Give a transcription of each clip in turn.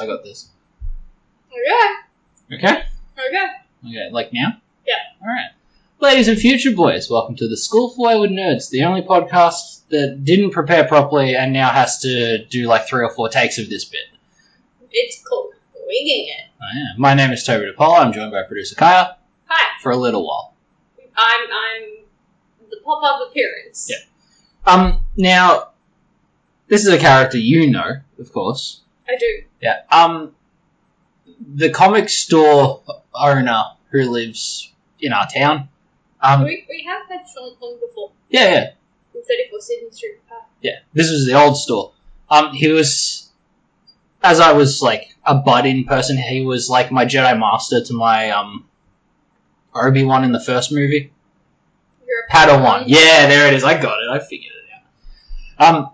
I got this. Okay. Okay? Okay. Okay, like now? Yeah. Alright. Ladies and future boys, welcome to the School for Wayward Nerds, the only podcast that didn't prepare properly and now has to do like three or four takes of this bit. It's called winging it. I am. My name is Toby DePaul. I'm joined by producer Kyah Hi. for a little while. I'm I'm the pop up appearance. Yeah. Um, now, this is a character you know, of course. I do. Yeah. Um, the comic store owner who lives in our town. Um, we, we have had Sean on before. yeah, yeah, In 34 Sydney Street Park. yeah. This was the old store. Um, he was, as I was like a bud-in person, he was like my Jedi Master to my um, Obi Wan in the first movie. You're a Padawan. Yeah, there it is. I got it. I figured it out. Um,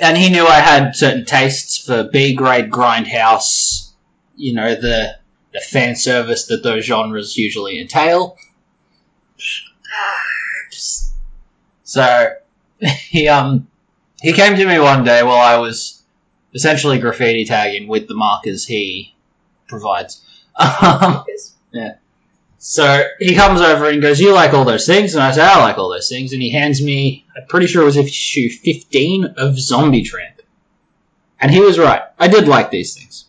and he knew I had certain tastes for B grade grindhouse. You know the the fan service that those genres usually entail. So he um he came to me one day while I was essentially graffiti tagging with the markers he provides. Um, Because so he comes over and goes, "You like all those things?" And I say, "I like all those things." And he hands me, I'm pretty sure it was issue 15 of Zombie Tramp, and he was right. I did like these things.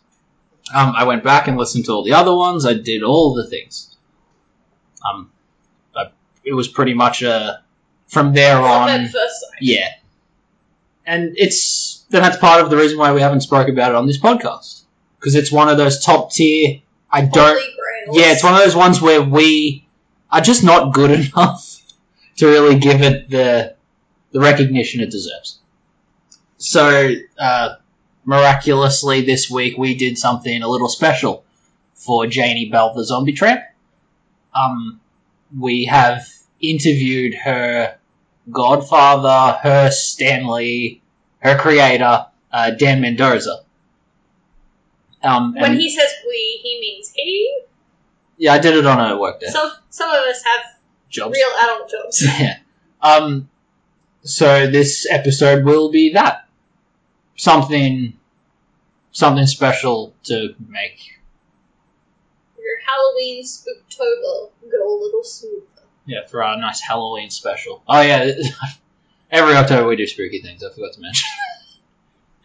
Um, I went back and listened to all the other ones. I did all the things. Um, I, it was pretty much a from there on. first. Yeah. And it's then that's part of the reason why we haven't spoke about it on this podcast because it's one of those top tier. I don't. Yeah, it's one of those ones where we are just not good enough to really give it the the recognition it deserves. So, uh, miraculously, this week we did something a little special for Janie Bell, the Zombie Tramp. Um, we have interviewed her godfather, her Stanley, her creator, uh, Dan Mendoza. Um, When he says we, he means he. yeah, I did it on a work day. Some some of us have Jobs. real adult jobs. Yeah. Um. So this episode will be that something, something special to make. Your Halloween spooktober go a little smoother. Yeah, for our nice Halloween special. Oh yeah, every October we do spooky things. I forgot to mention.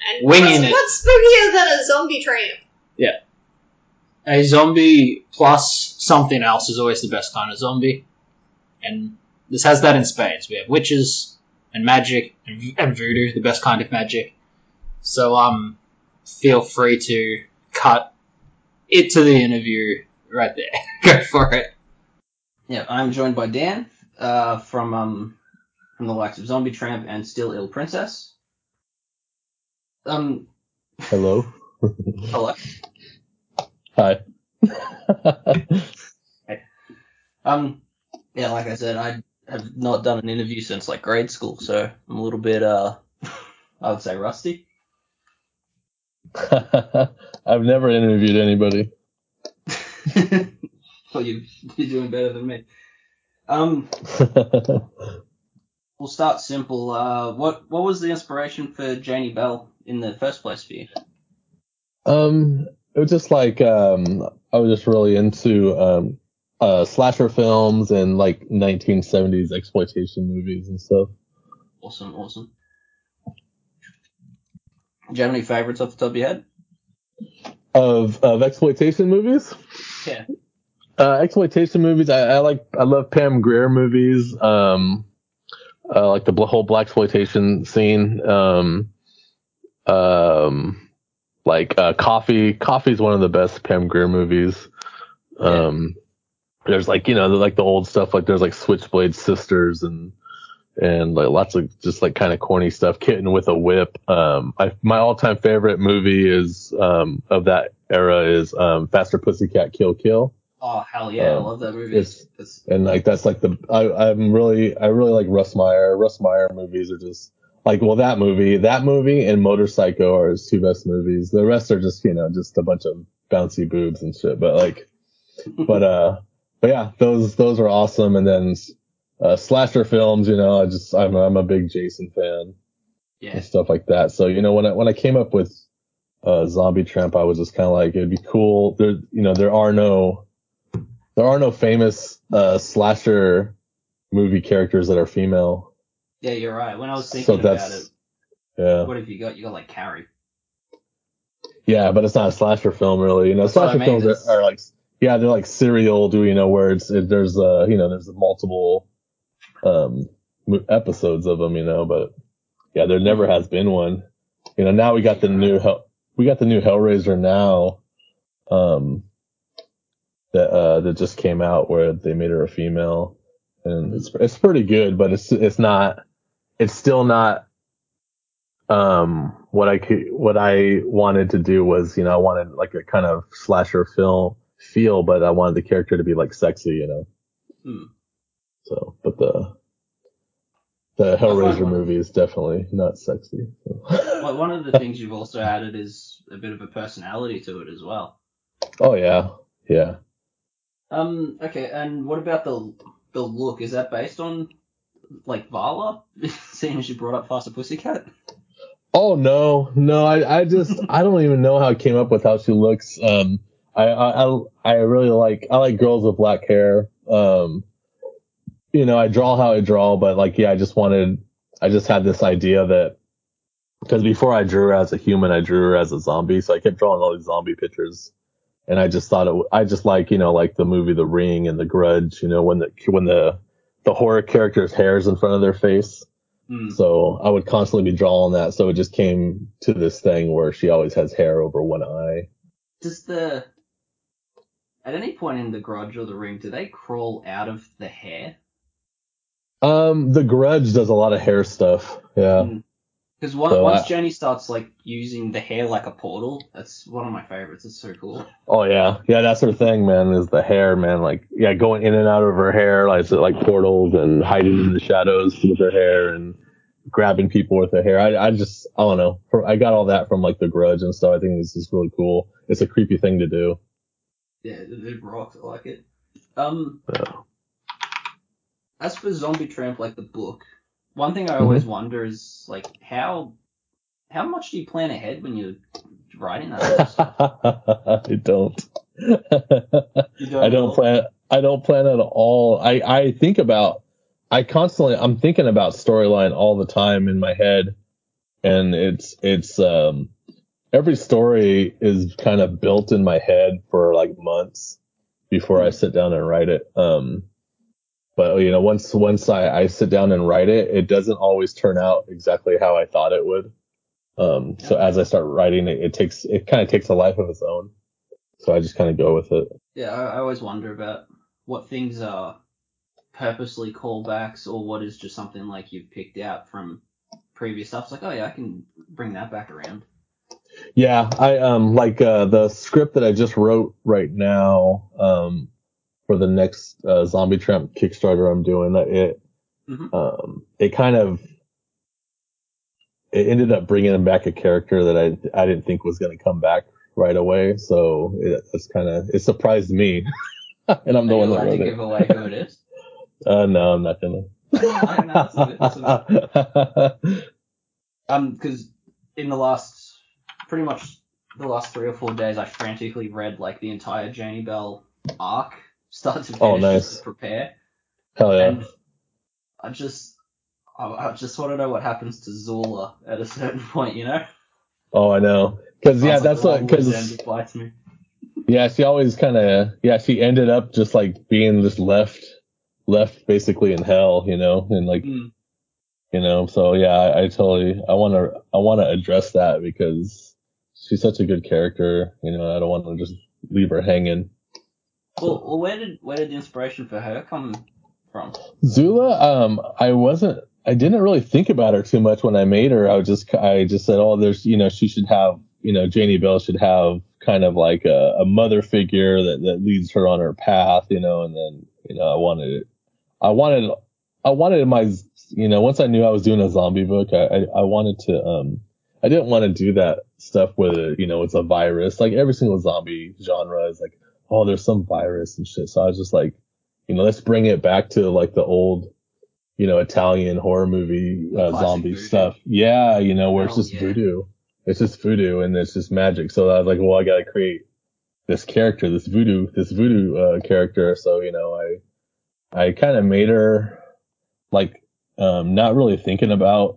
And Winging what's, it. What's spookier than a zombie tramp? A zombie plus something else is always the best kind of zombie, and this has that in spades. We have witches and magic and, v- and voodoo, the best kind of magic. So um, feel free to cut it to the interview right there. Go for it. Yeah, I'm joined by Dan uh, from um, from the likes of Zombie Tramp and Still Ill Princess. Um, Hello. hello. Hi. Um, yeah, like I said, I have not done an interview since like grade school, so I'm a little bit uh, I would say rusty. I've never interviewed anybody. well, you you're doing better than me. Um, we'll start simple. Uh, what what was the inspiration for Janie Bell in the first place for you? um, it was just like um, I was just really into um, uh, slasher films and like 1970s exploitation movies and stuff. Awesome, awesome. Do you have any favorites off the top of your head? Of of exploitation movies. Yeah. Uh, exploitation movies. I, I like. I love Pam Grier movies. Um, uh, like the whole black exploitation scene. Um, um, like uh, Coffy. Coffy is one of the best Pam Grier movies. Um, there's like you know like the old stuff. Like there's like Switchblade Sisters and and like lots of just like kind of corny stuff. Kitten with a Whip. Um, I, my all time favorite movie is um of that era is um Faster Pussycat Kill Kill. Oh hell yeah, I Um, love that movie. it's- It's, and like that's like the I, I'm really I really like Russ Meyer. Russ Meyer movies are just like well that movie that movie and Motorpsycho are his two best movies. The rest are just you know just a bunch of bouncy boobs and shit. But like but uh but yeah those those are awesome. And then uh, slasher films you know I just I'm I'm a big Jason fan yeah. and stuff like that. So you know when I when I came up with uh, Zombie Tramp, I was just kind of like, it'd be cool. There, you know, there are no, there are no famous uh, slasher movie characters that are female. Yeah, you're right. When I was So thinking about that's, it, yeah, what have you got? You got like Carrie. yeah, but it's not a slasher film really. You know, That's what I slasher mean, films are, are like, yeah, they're like serial, do you know, where it's it, there's uh, you know, there's multiple um episodes of them, you know, but yeah, there never has been one. You know, now we got the new Hell, we got the new Hellraiser now, um, that uh that just came out where they made her a female, and it's it's pretty good, but it's it's not, it's still not. Um, what I could, what I wanted to do was, you know, I wanted like a kind of slasher film feel, but I wanted the character to be like sexy, you know. Hmm. So, but the the Hellraiser movie is definitely not sexy. so. Well, one of the things you've also added is a bit of a personality to it as well. oh yeah, yeah. Um. Okay. And what about the the look? Is that based on like Varla? Seeing as you brought up Faster Pussycat. Oh no, no, I, I just, I don't even know how I came up with how she looks. Um, I, I, I- really like, I like girls with black hair. Um, you know, I draw how I draw, but like, yeah, I just wanted, I just had this idea that, because before I drew her as a human, I drew her as a zombie, so I kept drawing all these zombie pictures. And I just thought it, I just like, you know, like the movie The Ring and The Grudge, you know, when the, when the, the horror character's hair's in front of their face. Hmm. So I would constantly be drawing that. So it just came to this thing where she always has hair over one eye. Does the at any point in the Grudge or the Ring, do they crawl out of the hair? Um, The Grudge does a lot of hair stuff. Yeah. Because once, So once I- Jenny starts like using the hair like a portal, that's one of my favorites. It's so cool. Oh yeah. Yeah, that's her thing, man, is the hair, man. Like, yeah, going in and out of her hair, like, like portals and hiding in the shadows with her hair and grabbing people with her hair. I, I just, I don't know. I got all that from like The Grudge and stuff. I think this is really cool. It's a creepy thing to do. Yeah, it rocks. I like it. Um, Yeah. as for Zombie Tramp, like the book, one thing I Mm-hmm. always wonder is like how how much do you plan ahead when you're writing that? I don't. You I don't plan. I don't plan at all. I I think about. I constantly. I'm thinking about storyline all the time in my head, and it's it's um every story is kind of built in my head for like months before I sit down and write it. Um, but you know, once once I I sit down and write it, it doesn't always turn out exactly how I thought it would. Um, so as I start writing it, it takes it kind of takes a life of its own. So I just kind of go with it. Yeah, I, I always wonder about what things are purposely callbacks or what is just something like you've picked out from previous stuff. It's like, oh yeah, I can bring that back around. Yeah, I um like uh the script that I just wrote right now um for the next uh, Zombie Tramp Kickstarter I'm doing it Mhm. um it kind of it ended up bringing back a character that I I didn't think was going to come back right away so it, it's kind of it surprised me and I'm the Are one you that allowed to wrote give it. away who it is? Uh no, I'm not gonna. No, no, that's good, that's good. Um, because in the last, pretty much the last three or four days, I frantically read like the entire Janie Bell arc, start to finish, Oh, just nice. to prepare. Hell yeah. And I just, I, I just want to know what happens to Zula at a certain point, you know? Oh, I know. Cause yeah, that's what, long cause end reply to me. Yeah, she always kind of yeah. She ended up just like being just left, left basically in hell, you know, and like Mm. you know. So yeah, I, I totally I want to I want to address that because she's such a good character, you know. I don't want to just leave her hanging. Well, where did where did the inspiration for her come from? Zula, um, I wasn't. I didn't really think about her too much when I made her. I just I just said, oh, there's you know she should have you know Janie Bell should have kind of like a, a mother figure that that leads her on her path, you know, and then you know I wanted it. I wanted I wanted my you know once I knew I was doing a zombie book, I I, I wanted to um I didn't want to do that stuff with you know it's a virus like every single zombie genre is like oh there's some virus and shit. So I was just like you know let's bring it back to like the old you know Italian horror movie uh, zombie voodoo. stuff. Yeah, you know where it's just yeah. voodoo. it's just voodoo and it's just magic. So I was like, well, I gotta create this character, this voodoo, this voodoo uh, character. So you know, I I kind of made her like um, not really thinking about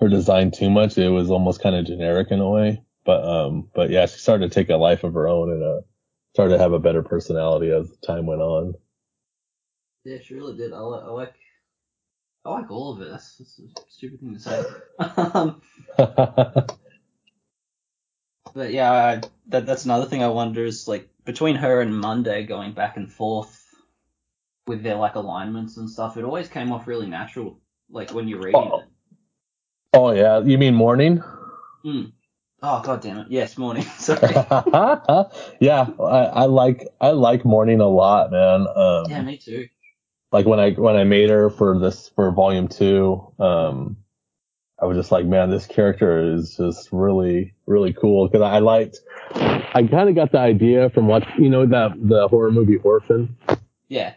her design too much. It was almost kind of generic in a way. But um, but yeah, she started to take a life of her own and uh, started to have a better personality as time went on. Yeah, she really did. I, li- I like. I like all of it. That's, that's a stupid thing to say. um, but yeah, I, that that's another thing I wonder is like between her and Monday going back and forth with their like alignments and stuff. It always came off really natural, like when you're reading Oh. it. oh yeah, you mean morning? Mm. Oh god damn it! Yes, morning. Sorry. yeah, I, I like I like morning a lot, man. Um, yeah, me too. like when I when I made her for this for volume two, um, I was just like, man, this character is just really really cool because I liked. I kind of got the idea from what you know that the horror movie Orphan. Yeah.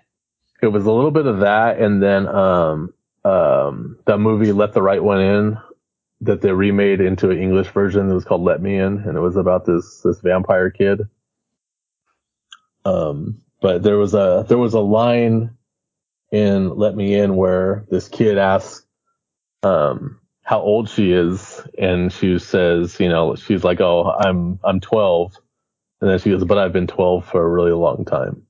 It was a little bit of that, and then um um that movie Let the Right One In that they remade into an English version. It was called Let Me In, and it was about this this vampire kid. Um, but there was a there was a line in Let Me In where this kid asks um how old she is, and she says, you know, she's like, oh, I'm I'm 12, and then she goes, but I've been 12 for a really long time.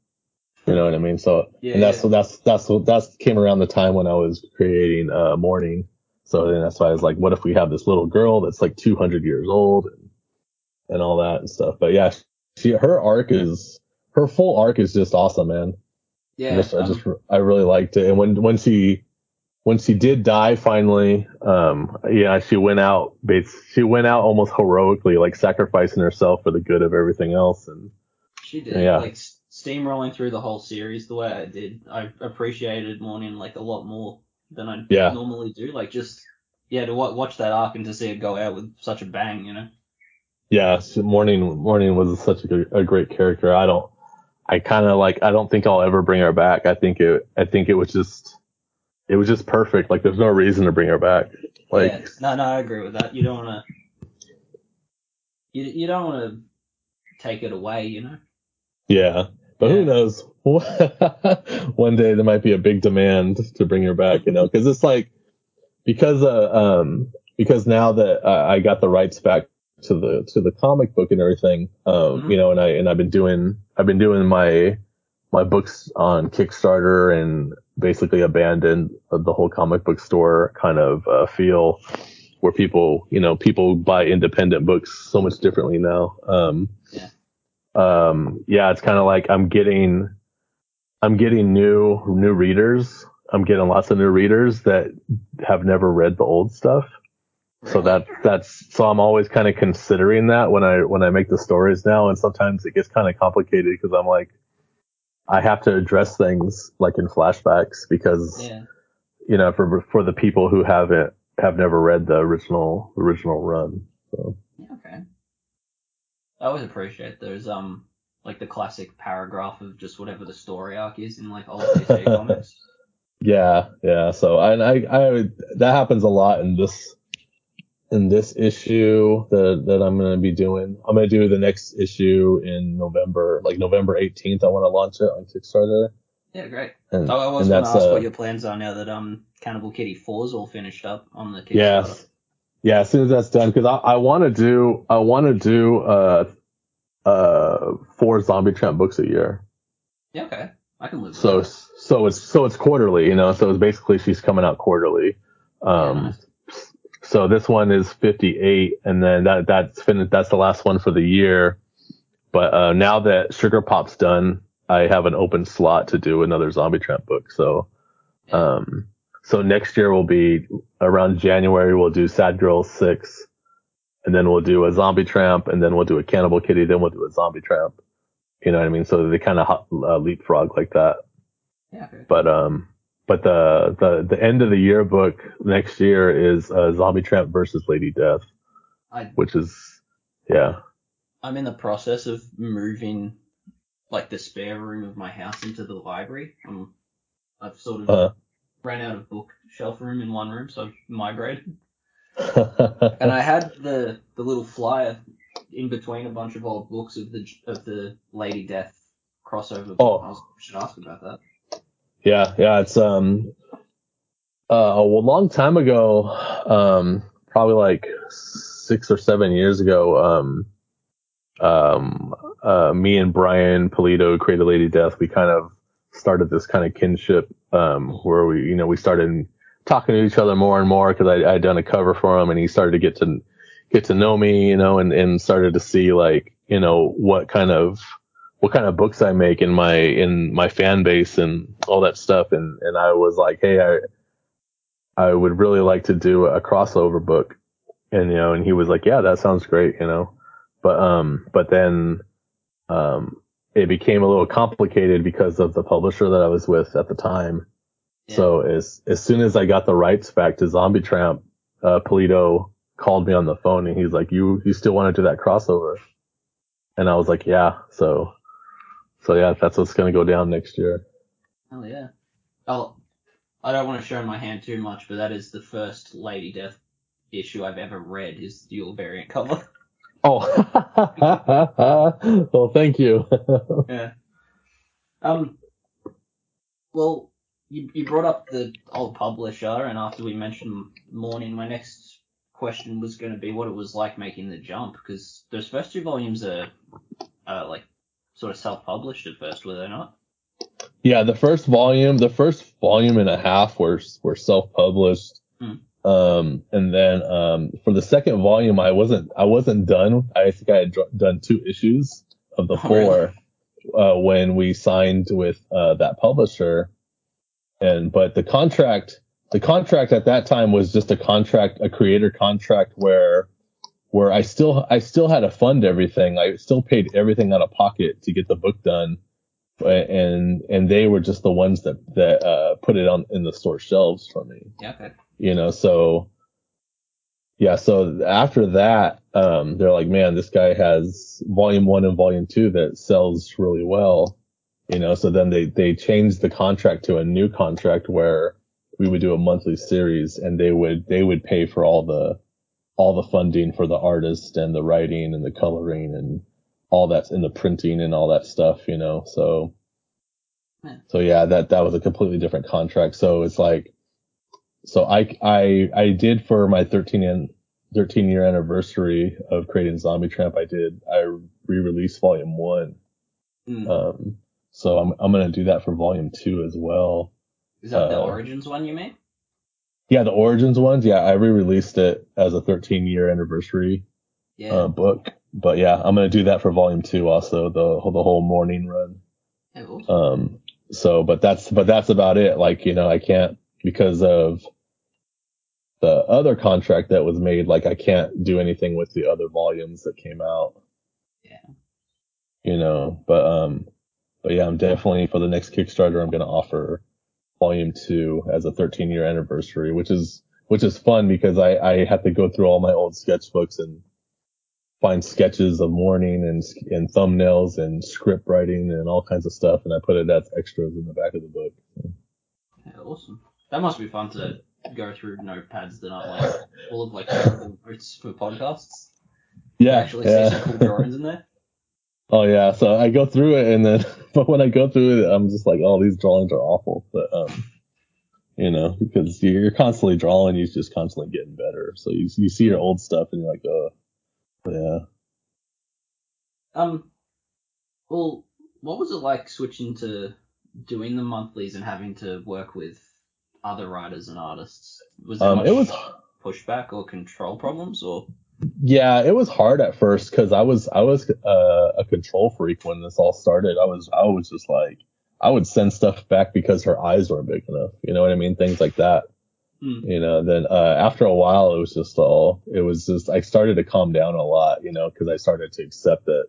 You know what I mean? So Yeah. and that's yeah. that's that's that's came around the time when I was creating uh morning. So then that's why I was like, what if we have this little girl that's like 200 years old and, and all that and stuff. But yeah, she her arc is her full arc is just awesome, man. yeah. I just, I um, just I really liked it. And when when she when she did die finally, um, yeah, she went out. She went out almost heroically, like sacrificing herself for the good of everything else. And She did. Yeah. Like steamrolling through the whole series the way I did. I appreciated Morning like a lot more than I Yeah. normally do. Like just yeah, to wa- watch that arc and to see it go out with such a bang, you know. yeah, so morning morning was such a, a great character. I don't. I kind of like. I don't think I'll ever bring her back. I think it. I think it was just. It was just perfect. Like there's no reason to bring her back. Like yeah. No, no, I agree with that. You don't want to. You you don't want to take it away, you know. Yeah, but Yeah. who knows? One day there might be a big demand to bring her back, you know, because it's like because uh, um because now that uh, I got the rights back to the to the comic book and everything, um, Mhm. you know, and I and I've been doing I've been doing my my books on Kickstarter and basically abandoned the whole comic book store kind of uh, feel where people you know people buy independent books so much differently now. Um, Yeah. Um, yeah, it's kind of like I'm getting, I'm getting new, new readers. I'm getting lots of new readers that have never read the old stuff. So that, that's, so I'm always kind of considering that when I, when I make the stories now. And sometimes it gets kind of complicated because I'm like, I have to address things like in flashbacks because, Yeah. you know, for, for the people who haven't, have never read the original, original run. So. Yeah, okay. I always appreciate those um like the classic paragraph of just whatever the story arc is in like old DC comics. Yeah, yeah. So I, I, I, that happens a lot in this, in this issue that that I'm gonna be doing. I'm gonna do the next issue in November, like November 18th. I want to launch it on Kickstarter. Yeah, great. And, I was going to ask uh, what your plans are now that um Cannibal Kitty 4 is all finished up on the Kickstarter. Yes. Yeah, as soon as that's done, because I, I want to do, I want to do, uh, uh, four zombie tramp books a year. Yeah, okay. I can live with So, that. so it's, so it's quarterly, you know, so it's basically she's coming out quarterly. Um, Yeah, so this one is 58 and then that, that's finished, that's the last one for the year. But, uh, now that Sugar Pop's done, I have an open slot to do another zombie tramp book. So, um, so next year will be around January, we'll do Sad Girl 6 and then we'll do a zombie tramp and then we'll do a cannibal kitty. Then we'll do a zombie tramp. You know what I mean? So they kind of uh, leapfrog like that. Yeah. But, um, but the, the, the end of the year book next year is, uh, zombie tramp versus Lady Death, I which is, yeah. I'm in the process of moving like the spare room of my house into the library. Um, I've sort of Uh, ran out of bookshelf room in one room, so I've migrated. and I had the the little flyer in between a bunch of old books of the of the Lady Death crossover. Oh. I was, should ask about that. Yeah, yeah, it's um uh a long time ago, um probably like six or seven years ago, um um uh me and Brian Pulido created Lady Death, we kind of started this kind of kinship um where we you know we started talking to each other more and more because I I'd done a cover for him and he started to get to get to know me, you know, and and started to see like you know what kind of what kind of books I make in my in my fan base and all that stuff. And and I was like hey I I would really like to do a crossover book. And you know and he was like yeah that sounds great you know. But um but then um it became a little complicated because of the publisher that I was with at the time Yeah. so as as soon as I got the rights back to Zombie Tramp uh Pulido called me on the phone and he's like you you still want to do that crossover and I was like yeah so so yeah, that's what's gonna go down next year. Oh yeah. Oh, I don't want to show my hand too much, but that is the first Lady Death issue I've ever read. Is the dual variant cover. Oh, well, thank you. yeah. Um. Well, you you brought up the old publisher, and after we mentioned Morning, my next question was going to be what it was like making the jump, because those first two volumes are, uh, like sort of self-published at first, were they not? yeah, the first volume, the first volume and a half were were self published. Um, and then um, for the second volume, I wasn't I wasn't done. I think I had dr- done two issues of the Oh, really? four uh, when we signed with uh, that publisher. And but the contract, the contract at that time was just a contract, a creator contract where where I still I still had to fund everything. I still paid everything out of pocket to get the book done, and and they were just the ones that that uh, put it on in the store shelves for me Yeah. Okay. You know so yeah so after that um they're like man this guy has volume one and volume two that sells really well you know so then they they changed the contract to a new contract where we would do a monthly series and they would they would pay for all the all the funding for the artist and the writing and the coloring and all that's in the printing and all that stuff you know so so yeah that that was a completely different contract. So it's like so I I I did for my 13 and 13 year anniversary of creating Zombie Tramp. I did I re-released Volume One. Hmm. Um, so I'm I'm gonna do that for Volume Two as well. Is that the uh, Origins one you made? Yeah, the Origins ones. Yeah, I re-released it as a 13 year anniversary Yeah. uh, book. But yeah, I'm gonna do that for Volume Two also. The the whole morning run. awesome. Um, so, but that's, but that's about it. Like, you know, I can't, because of the other contract that was made, like, I can't do anything with the other volumes that came out. Yeah. You know, but, um, but yeah, I'm definitely, for the next Kickstarter, I'm going to offer volume two as a 13 year anniversary, which is, which is fun because I, I have to go through all my old sketchbooks and find sketches of morning and, and thumbnails and script writing and all kinds of stuff. And I put it as extras in the back of the book. Yeah, awesome. That must be fun to go through notepads that aren't like full of like notes for podcasts. You actually see some cool drawings in there. Oh yeah. So I go through it and then, but when I go through it, I'm just like, oh, these drawings are awful. But, um, you know, because you're constantly drawing, you're just constantly getting better. So you, you see your old stuff and you're like, oh, yeah. Um, well, what was it like switching to doing the monthlies and having to work with other writers and artists? Was there Um, much it was, pushback or control problems or? yeah, it was hard at first because I was, I was, uh, a control freak when this all started. I was, I was just like, I would send stuff back because her eyes weren't big enough. You know what I mean? Things like that. Hmm. You know, then, uh, after a while, it was just all, it was just, I started to calm down a lot, you know, cause I started to accept that,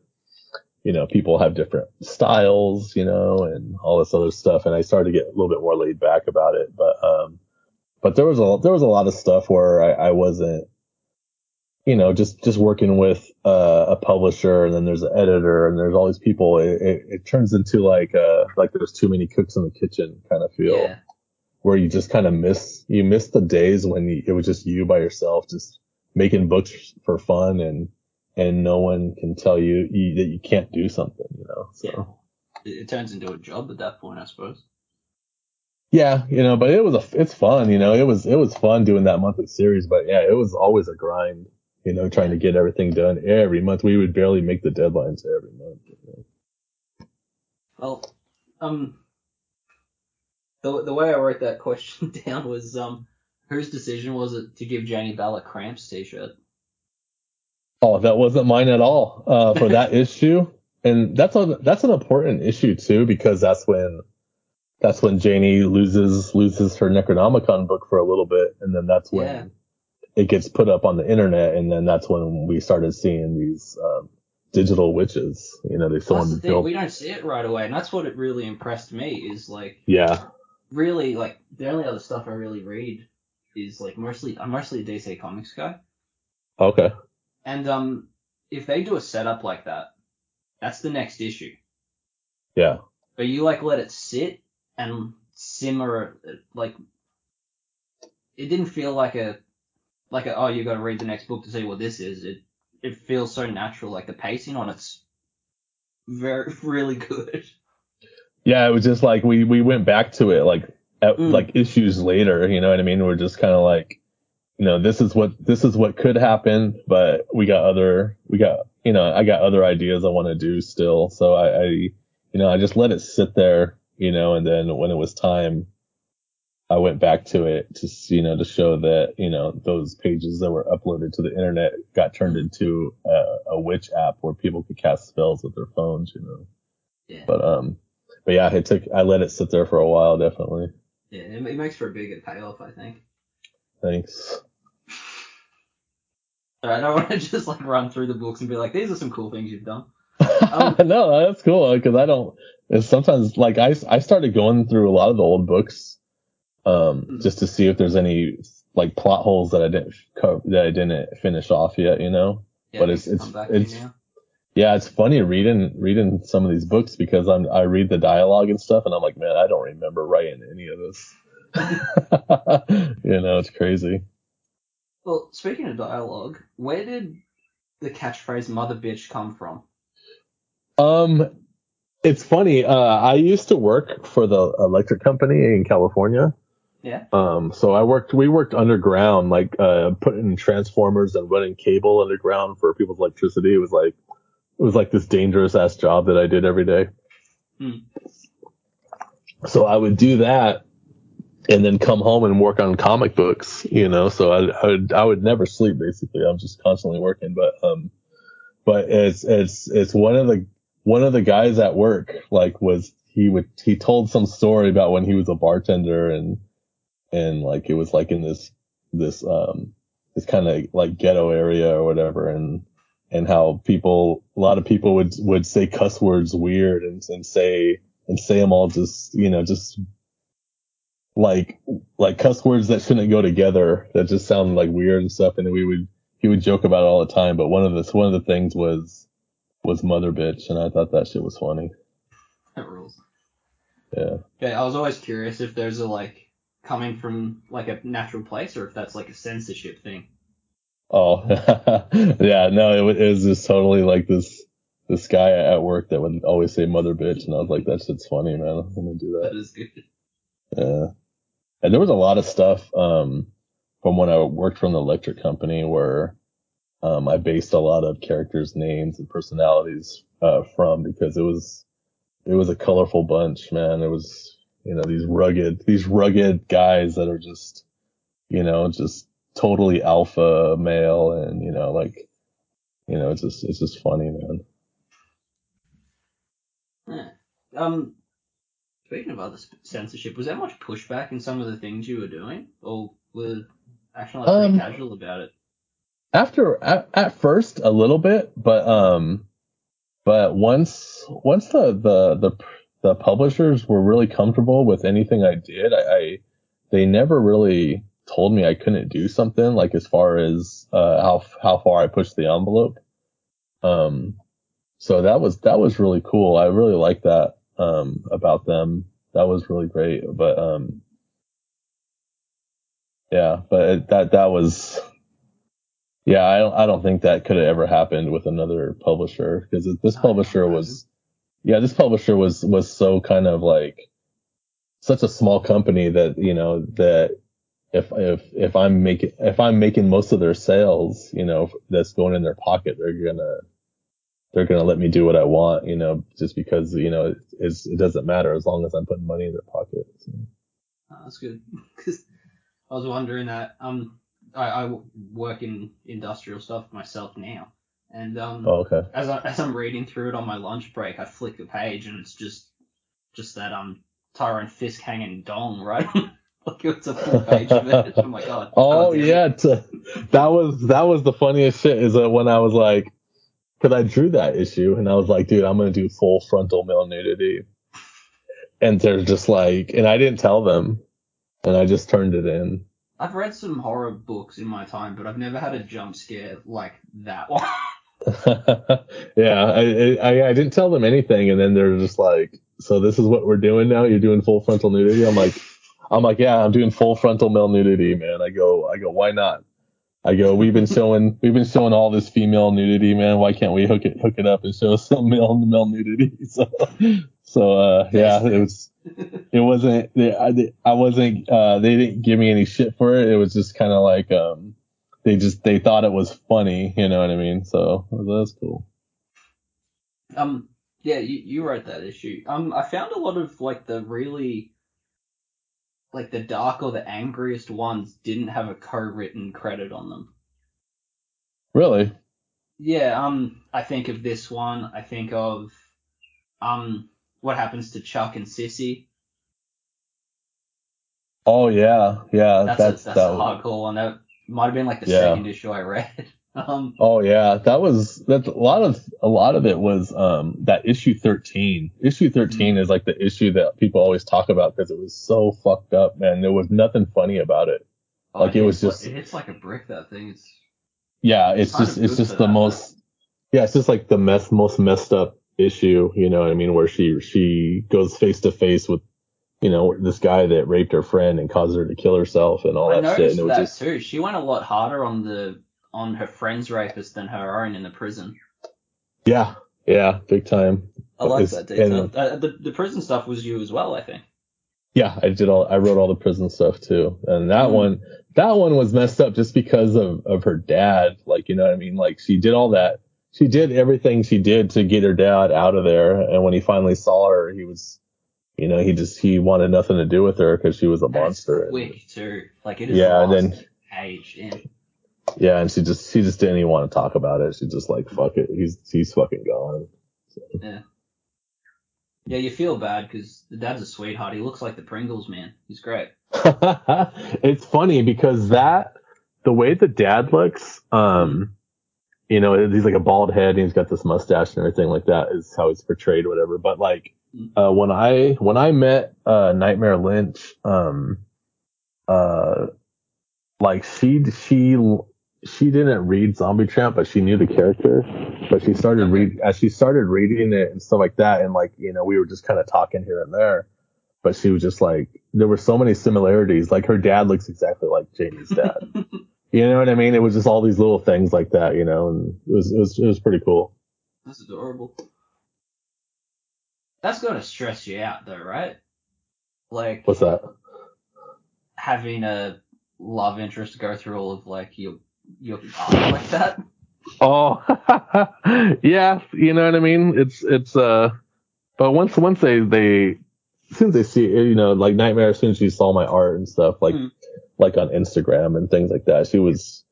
you know, people have different styles, you know, and all this other stuff. And I started to get a little bit more laid back about it. But, um, but there was a, there was a lot of stuff where I, I wasn't, you know, just, just working with, uh, a publisher and then there's an editor and there's all these people. It, it, it turns into like, uh, like there's too many cooks in the kitchen kind of feel Yeah. where you just kind of miss you miss the days when you, it was just you by yourself, just making books for fun and and no one can tell you, you that you can't do something, you know. So. Yeah. It, it turns into a job at that point, I suppose. Yeah, you know, but it was a, it's fun, you know, it was, it was fun doing that monthly series, but yeah, it was always a grind, you know, trying to get everything done every month. We would barely make the deadlines every month. You know? Well, um, the the way I wrote that question down was um, whose decision was it to give Janie Bell a Cramps T-shirt? Oh, that wasn't mine at all, uh, for that issue. And that's a, that's an important issue too, because that's when, that's when Janie loses, loses her Necronomicon book for a little bit. And then that's when Yeah. it gets put up on the internet. And then that's when we started seeing these, um, digital witches, you know, they That's someone the thing, we don't see it right away, and that's what it really impressed me. Is like Yeah. really like the only other stuff I really read is like mostly I'm mostly a DC Comics guy, Okay. And um, if they do a setup like that, that's the next issue. Yeah. But you like let it sit and simmer, like it didn't feel like a like a oh you got to read the next book to see what this is. It it feels so natural. Like the pacing on it's very really good. Yeah. It was just like we, we went back to it like, at, Mm. like issues later, you know what I mean? We're just kind of like, you know, this is what, this is what could happen, but we got other, we got, you know, I got other ideas I want to do still. So I, I, you know, I just let it sit there, you know, and then when it was time, I went back to it to, you know, to show that, you know, those pages that were uploaded to the internet got turned into a, a witch app where people could cast spells with their phones, you know. Yeah, But, um, but yeah, it took, I let it sit there for a while, definitely. yeah, it, it makes for a bigger payoff, I think. Thanks. So I don't want to just like run through the books and be like, these are some cool things you've done. Um, no, that's cool because I don't. It's sometimes like I I started going through a lot of the old books, um, Mhm. just to see if there's any like plot holes that I didn't co- that I didn't finish off yet, you know. Yeah, But it's- it's- come back to it's- Yeah, it's funny reading reading some of these books because I'm I read the dialogue and stuff and I'm like, man, I don't remember writing any of this. you know, it's crazy. Well, speaking of dialogue, where did the catchphrase "mother bitch" come from? Um, it's funny. Uh, I used to work for the electric company in California. Yeah. Um, so I worked, we worked underground, like, uh, putting transformers and running cable underground for people's electricity. It was like, it was like this dangerous ass job that I did every day. Hmm. So I would do that and then come home and work on comic books, you know, so I, I would, I would never sleep basically. I'm just constantly working, but, um, but it's, it's, it's one of the, one of the guys at work, like was, he would, he told some story about when he was a bartender and, and like it was like in this, this, um, this kind of like ghetto area or whatever and, and how people, a lot of people would, would say cuss words weird and, and say, and say them all just, you know, just like, like cuss words that shouldn't go together that just sound like weird and stuff. And we would, he would joke about it all the time. But one of the, one of the things was, was mother bitch. And I thought that shit was funny. That rules. Yeah. Yeah, I was always curious if there's a like coming from like a natural place or if that's like a censorship thing. Oh, yeah, no, it was, it was just totally like this, this guy at work that would always say mother bitch. And I was like, that shit's funny, man. I'm gonna do that. That is good. Yeah. And there was a lot of stuff, um, from when I worked from the electric company where, um, I based a lot of characters' names and personalities, uh, from because it was, it was a colorful bunch, man. It was, you know, these rugged, these rugged guys that are just, you know, just totally alpha male and, you know, like, you know, it's just, it's just funny, man. Yeah. Um, speaking of other censorship, was there much pushback in some of the things you were doing, or were actually like, pretty Um, casual about it? after at, at first a little bit but um but once once the the the the publishers were really comfortable with anything i did i, I they never really told me i couldn't do something like as far as uh how how far i pushed the envelope. Um so that was that was really cool. I really liked that um about them that was really great but um yeah, but it, that that was yeah. I don't I don't think that could have ever happened with another publisher because this publisher was yeah this publisher was was so kind of like such a small company that you know that if if if I'm making if I'm making most of their sales, you know, that's going in their pocket, they're gonna they're gonna let me do what I want, you know, just because you know it, it doesn't matter as long as I'm putting money in their pocket. So. Oh, that's good. 'Cause I was wondering that. Um, I, I work in industrial stuff myself now, and um, Oh, okay. as I as I'm reading through it on my lunch break, I flick the page and it's just just that um Tyrone Fisk hanging dong right. like it's a full page of it. Oh my god. Oh it. yeah, t- that was that was the funniest shit. Is that when I was like, because I drew that issue and I was like, dude, I'm gonna do full frontal male nudity, and they're just like, and I didn't tell them, and I just turned it in. I've read some horror books in my time, but I've never had a jump scare like that one. yeah, I, I I didn't tell them anything, and then they're just like, so this is what we're doing now. You're doing full frontal nudity. I'm like, I'm like, yeah, I'm doing full frontal male nudity, man. I go, I go, why not? I go, we've been showing, we've been showing all this female nudity, man. Why can't we hook it, hook it up and show some male male nudity? So, so uh, yeah, it was, it wasn't, I, I wasn't, uh, they didn't give me any shit for it. It was just kind of like, um, they just, they thought it was funny, you know what I mean? So that's cool. Um, yeah, you, you wrote that issue. Um, I found a lot of like the really, like the dark or the angriest ones didn't have a co-written credit on them. Really? Yeah, um, I think of this one. I think of, um, what happens to Chuck and Sissy. Oh yeah, yeah. That's That's, a, that's that a hardcore one. That might have been like the Yeah. second issue I read. um, Oh yeah, that was that's a lot of a lot of it was um that issue 13. Issue 13 is like the issue that people always talk about because it was so fucked up, man. There was nothing funny about it. Like, it was just- like, it hits like a brick. That thing. It's Yeah, it's Kind just it's just the most yeah, it's just like the mess most messed up issue, you know what I mean, where she she goes face to face with you know this guy that raped her friend and caused her to kill herself and all I that shit. And it was that just too. She went a lot harder on the on her friend's rapist than her own in the prison. yeah, yeah, big time. I like that detail. and- Uh, the the prison stuff was you as well, I think. Yeah, I did all. I wrote all the prison stuff too, and that Mhm. one, that one was messed up just because of of her dad. Like, you know what I mean? Like, she did all that. She did everything she did to get her dad out of there, and when he finally saw her, he was, you know, he just he wanted nothing to do with her because she was a monster. Quick too. Like it is Yeah, and then- aged in. Yeah, and she just she just didn't even want to talk about it. She just like fuck it. He's he's fucking gone. Yeah, Yeah, you feel bad because the dad's a sweetheart. He looks like the Pringles man. He's great. it's funny because that the way the dad looks, um, you know, he's like a bald head and he's got this mustache and everything like that is how he's portrayed, or whatever. But like, uh, when I when I met uh, Nightmare Lynch, um, uh, like she she she didn't read Zombie Tramp, but she knew the character. But she started read as she started reading it and stuff like that, and like you know, we were just kind of talking here and there but she was just like there were so many similarities. Like her dad looks exactly like Jamie's dad. you know what I mean? It was just all these little things like that, you know, and it was it was, it was pretty cool. That's adorable. That's gonna stress you out though, right? Like What's that? having a love interest go through all of like your art like that. Oh, yeah, you know what I mean? It's it's uh, but once once they they as soon as they see you know like Nightmare, as soon as she saw my art and stuff like Mm. like on Instagram and things like that, she was.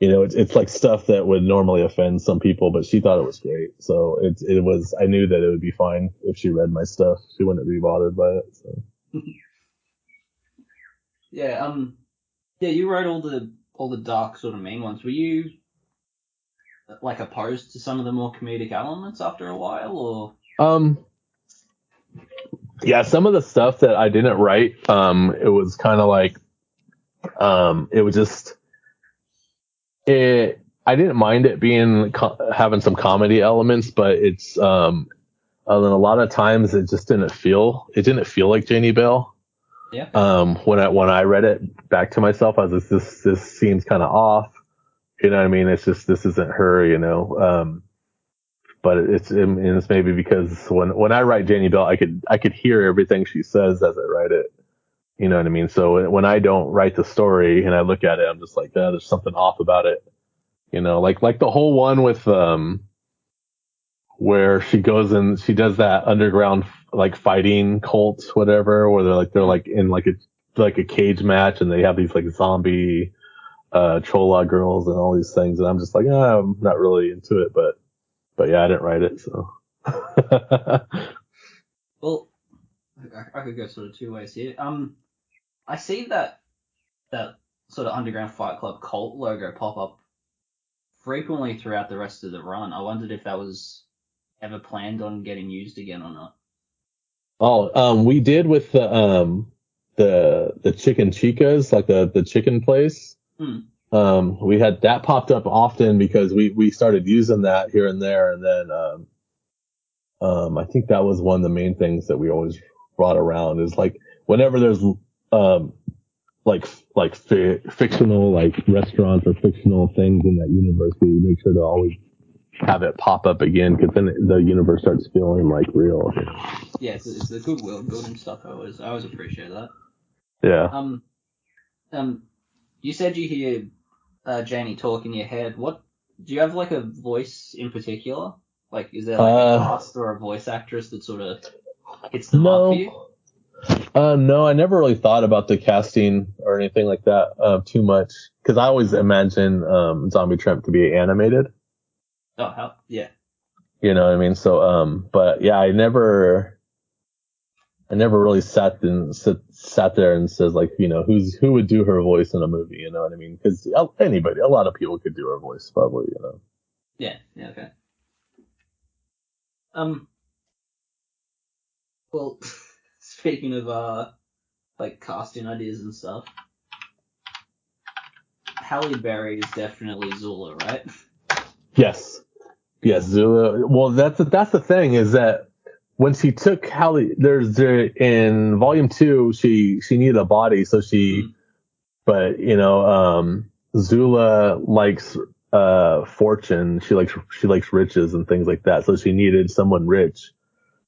You know, it's, it's like stuff that would normally offend some people, but she thought it was great. So it, it was, I knew that it would be fine if she read my stuff. She wouldn't be bothered by it. So. Yeah, um yeah, you wrote all the all the dark sort of mean ones. Were you like opposed to some of the more comedic elements after a while or Um, yeah, some of the stuff that I didn't write, um, it was kind of like, um, it was just, it, I didn't mind it being, having some comedy elements, but it's, um, then a lot of times it just didn't feel, it didn't feel like Janie Bell. Yeah. Um, when I when I read it back to myself, I was like, this this seems kind of off. You know what I mean? It's just this isn't her. You know. Um, but it's it's maybe because when when I write Janie Bell, I could I could hear everything she says as I write it. You know what I mean? So when I don't write the story and I look at it, I'm just like, oh, there's something off about it. You know, like like the whole one with um where she goes and she does that underground like fighting cults, whatever where they're like they're like in like a like a cage match and they have these like zombie uh chola girls and all these things and I'm just like oh, I'm not really into it but but yeah I didn't write it so Well, I, I could go sort of two ways here. Um, I see that that sort of underground Fight Club cult logo pop up frequently throughout the rest of the run. I wondered if that was ever planned on getting used again or not. Oh um we did with the um the the chicken chicas like the the chicken place Hmm. um we had that popped up often because we we started using that here and there and then um um I think that was one of the main things that we always brought around is like whenever there's um like like fi- fictional like restaurants or fictional things in that universe we make sure to always have it pop up again because then the universe starts feeling like real Yeah, it's, it's the good world building stuff. I always I always appreciate that. yeah Um, um, you said you hear uh, Janie talk in your head. What do you have like a voice in particular? Like, is there like Uh, a cast or a voice actress that sort of hits the mark for you? Uh, no, I never really thought about the casting or anything like that uh, too much because I always imagine um, Zombie Tramp to be animated. Oh, hell, yeah. You know what I mean? So, um, but yeah, I never, I never really sat and sat, sat there and says like, you know, who's who would do her voice in a movie? You know what I mean? Because anybody, a lot of people could do her voice probably. You know. Yeah, yeah, okay. Um, well, speaking of, uh, like casting ideas and stuff, Halle Berry is definitely Zula, right? Yes. Yes, Zula. Well, that's the, that's the thing is that when she took Halle, there's there in volume two, she she needed a body, so she, Mhm. but you know, um, Zula likes uh fortune. She likes she likes riches and things like that. So she needed someone rich.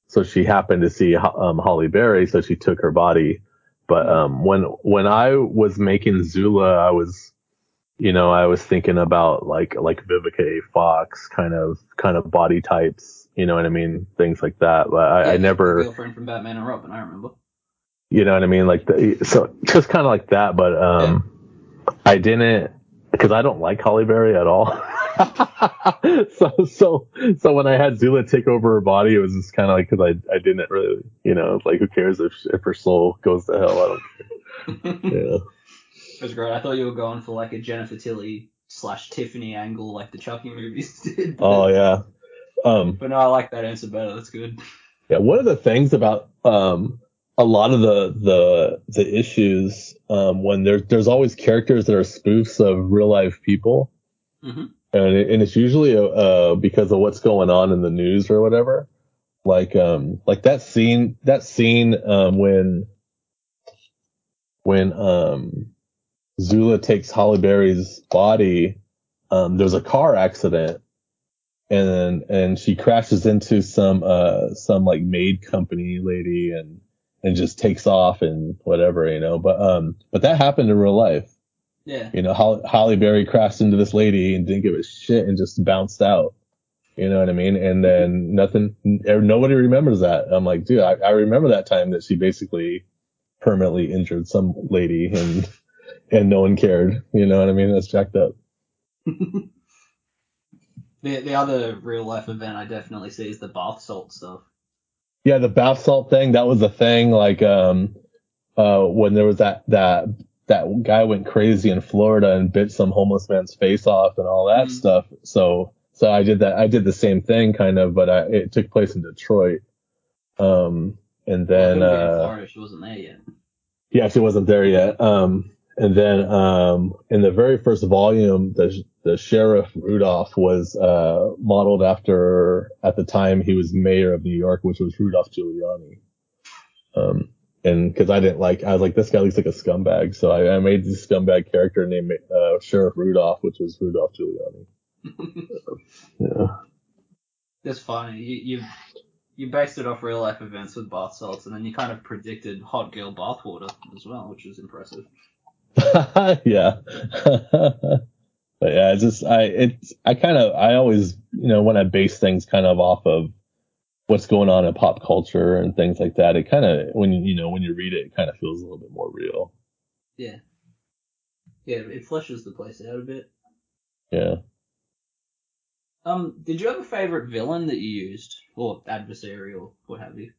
So she happened to see um, Halle Berry, so she took her body. But um, when when I was making Zula, I was you know, I was thinking about like like Vivica A. Fox kind of kind of body types, you know what I mean, things like that. But I, Yeah, I never, girlfriend from Batman and Robin, I remember. you know what I mean, like the, so just kind of like that. But um, I didn't because I don't like Halle Berry at all. so so so when I had Zula take over her body, it was just kind of like because I I didn't really, you know, like who cares if if her soul goes to hell? I don't, That's know. great. I thought you were going for like a Jennifer Tilly slash Tiffany angle like the Chucky movies did. Oh yeah. Um, But no, I like that answer better. That's good. Yeah, one of the things about um, a lot of the the the issues um, when there's there's always characters that are spoofs of real life people, Mhm. and it, and it's usually uh, because of what's going on in the news or whatever. Like um like that scene that scene um, when when um Zula takes Halle Berry's body, um, there's a car accident and and she crashes into some uh some like maid company lady and and just takes off and whatever you know but um but that happened in real life. Yeah. you know Halle, Halle Berry crashed into this lady and didn't give a shit and just bounced out. You know what I mean? And then nothing nobody remembers that. I'm like dude I, I remember that time that she basically permanently injured some lady and and no one cared you know what I mean that's jacked up The the other real life event I definitely see is the bath salt stuff. Yeah, the bath salt thing, that was a thing. Like, um, uh, when there was that, that, that guy went crazy in Florida and bit some homeless man's face off and all that Mhm. stuff. So, so I did that. I did the same thing kind of, but I, it took place in Detroit. Um, and then, Well, it couldn't be in uh, Florida, she wasn't there yet. yeah, she wasn't there yet. Um, and then, um, in the very first volume, the, the sheriff Rudolph was, uh, modeled after, at the time he was mayor of New York, which was Rudolph Giuliani. Um, and because I didn't like, I was like, this guy looks like a scumbag, so I, I made this scumbag character named uh, Sheriff Rudolph, which was Rudolph Giuliani. Yeah. That's funny. You, you you based it off real life events with bath salts, and then you kind of predicted hot girl bathwater as well, which was impressive. yeah. but yeah, it's just I it's I kind of I always you know when I base things kind of off of what's going on in pop culture and things like that, it kind of when you you know when you read it, it kind of feels a little bit more real. Yeah. Yeah, it flushes the place out a bit. Yeah. Um, did you have a favorite villain that you used, or adversary, or what have you?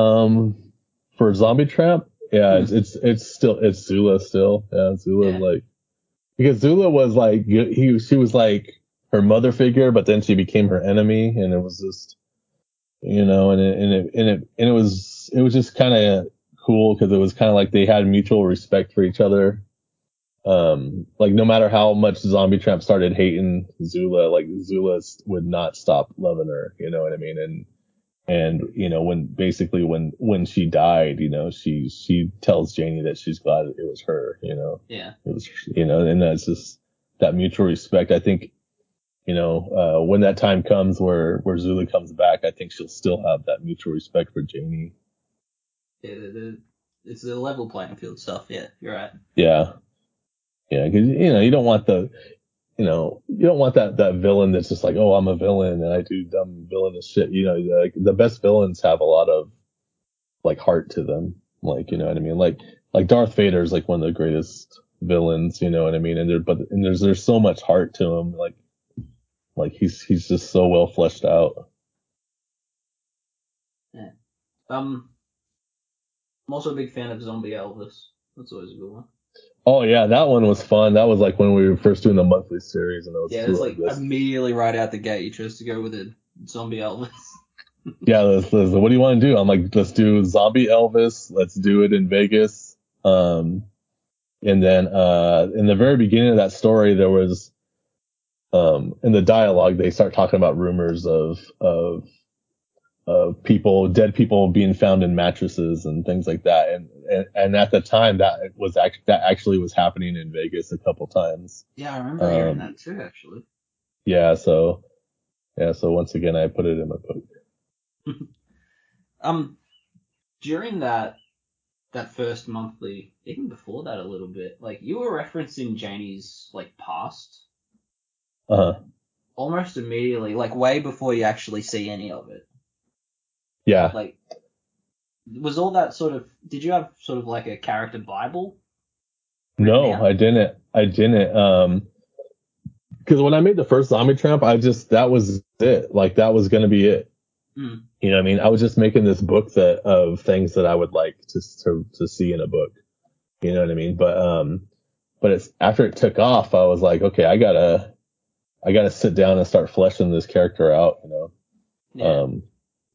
Um, for Zombie Tramp, yeah, it's it's it's still it's Zula still. Yeah, Zula Yeah. like because Zula was like he she was like her mother figure, but then she became her enemy, and it was just you know, and it and it and it, and it was it was just kind of cool because it was kind of like they had mutual respect for each other. Um, like no matter how much Zombie Tramp started hating Zula, like Zula would not stop loving her. You know what I mean? And and you know when basically when when she died, you know she she tells Janie that she's glad it was her. You know Yeah. it was you know and that's just that mutual respect. I think you know uh, when that time comes where where Zula comes back, I think she'll still have that mutual respect for Janie. Yeah, the, the, it's the level playing field stuff. Yeah, you're right. Yeah. Yeah, because you know you don't want the, you know, you don't want that that villain that's just like, oh, I'm a villain and I do dumb villainous shit. You know, like the best villains have a lot of like heart to them. Like, you know what I mean? Like like Darth Vader is like one of the greatest villains. You know what I mean? And there, but and there's there's so much heart to him. Like like he's he's just so well fleshed out. Yeah. Um, I'm also a big fan of Zombie Elvis. That's always a good one. Oh yeah, that one was fun. That was like when we were first doing the monthly series, and it was Yeah, it's of like immediately right out the gate, you chose to go with a Zombie Elvis. yeah, let's, let's, what do you want to do? I'm like, let's do zombie Elvis. Let's do it in Vegas. Um, and then, uh, in the very beginning of that story, there was, um, in the dialogue, they start talking about rumors of, of, of people, dead people being found in mattresses and things like that. And, and, and at the time that was actually, that actually was happening in Vegas a couple times. Yeah, I remember hearing Um, that too, actually. Yeah. So, yeah. So once again, I put it in my book. Um, during that that first monthly, even before that a little bit, like you were referencing Janie's like past Uh huh. almost immediately, like way before you actually see any of it. Yeah. Like, was all that sort of? Did you have sort of like a character bible? No, out? I didn't. I didn't. Um, because when I made the first zombie tramp, I just that was it. Like that was gonna be it. Mm. You know what I mean? I was just making this book that of things that I would like to to to see in a book. You know what I mean? But um, but it's after it took off, I was like, okay, I gotta, I gotta sit down and start fleshing this character out. You know? Yeah. Um,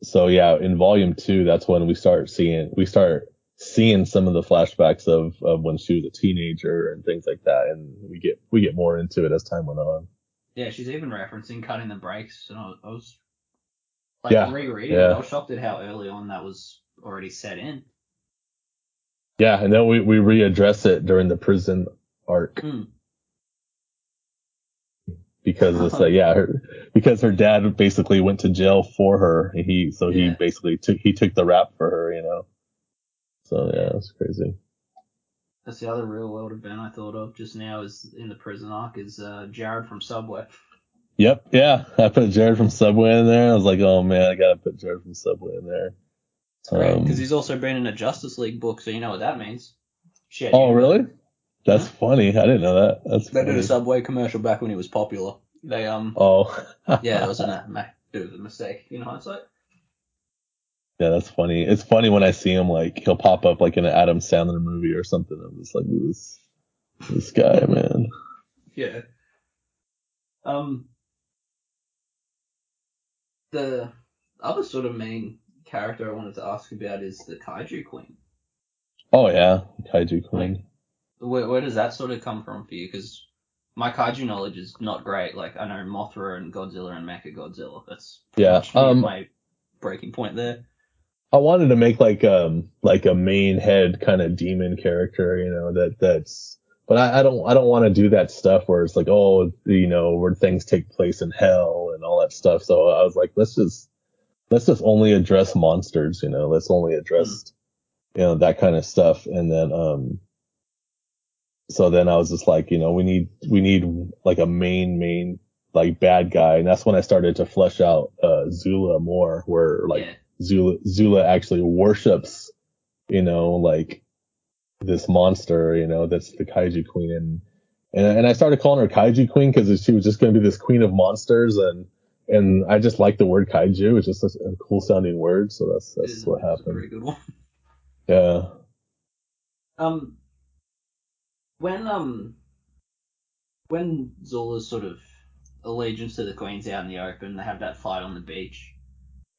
so yeah, in volume two, that's when we start seeing we start seeing some of the flashbacks of, of when she was a teenager and things like that, and we get we get more into it as time went on. yeah, she's even referencing cutting the brakes, and I was, I was like Yeah, rereading yeah. I was shocked at how early on that was already set in. Yeah, and then we we readdress it during the prison arc Mm. Because it's like yeah, her, because her dad basically went to jail for her. He so he Yeah. basically took he took the rap for her, you know. So yeah, it's crazy. That's the other real world event I thought of just now is in the prison arc is uh, Jared from Subway. Yep, yeah. I put Jared from Subway in there. I was like, oh man, I gotta put Jared from Subway in there. Great Um, because he's also been in a Justice League book, so you know what that means. Shit. Oh really? That's funny. I didn't know that. That's They did a Subway commercial back when he was popular. They um Oh. yeah, that was a ma- it was a mistake in hindsight. yeah, that's funny. It's funny when I see him like he'll pop up like in an Adam Sandler movie or something. I'm just like this this guy, man. Yeah. Um. The other sort of main character I wanted to ask about is the Kaiju Queen. Oh yeah, Kaiju Queen. Where, where does that sort of come from for you? Because my kaiju knowledge is not great. Like I know Mothra and Godzilla and Mecha Godzilla. That's Yeah, um, my breaking point there. I wanted to make like um like a main head kind of demon character, you know, that that's but I, I don't I don't want to do that stuff where it's like, oh, you know, where things take place in hell and all that stuff. So I was like, let's just let's just only address monsters, you know, let's only address you know, that kind of stuff. And then um so then I was just like, you know, we need we need like a main main like bad guy, and that's when I started to flesh out uh Zula more, where like yeah. Zula Zula actually worships, you know, like this monster, you know, that's the kaiju queen, and and, and I started calling her kaiju queen because she was just going to be this queen of monsters, and and I just like the word kaiju; it's just a, a cool sounding word, so that's that's what happened. very good one. Yeah. Um, when um, when Zula's sort of allegiance to the Queen's out in the open, they have that fight on the beach,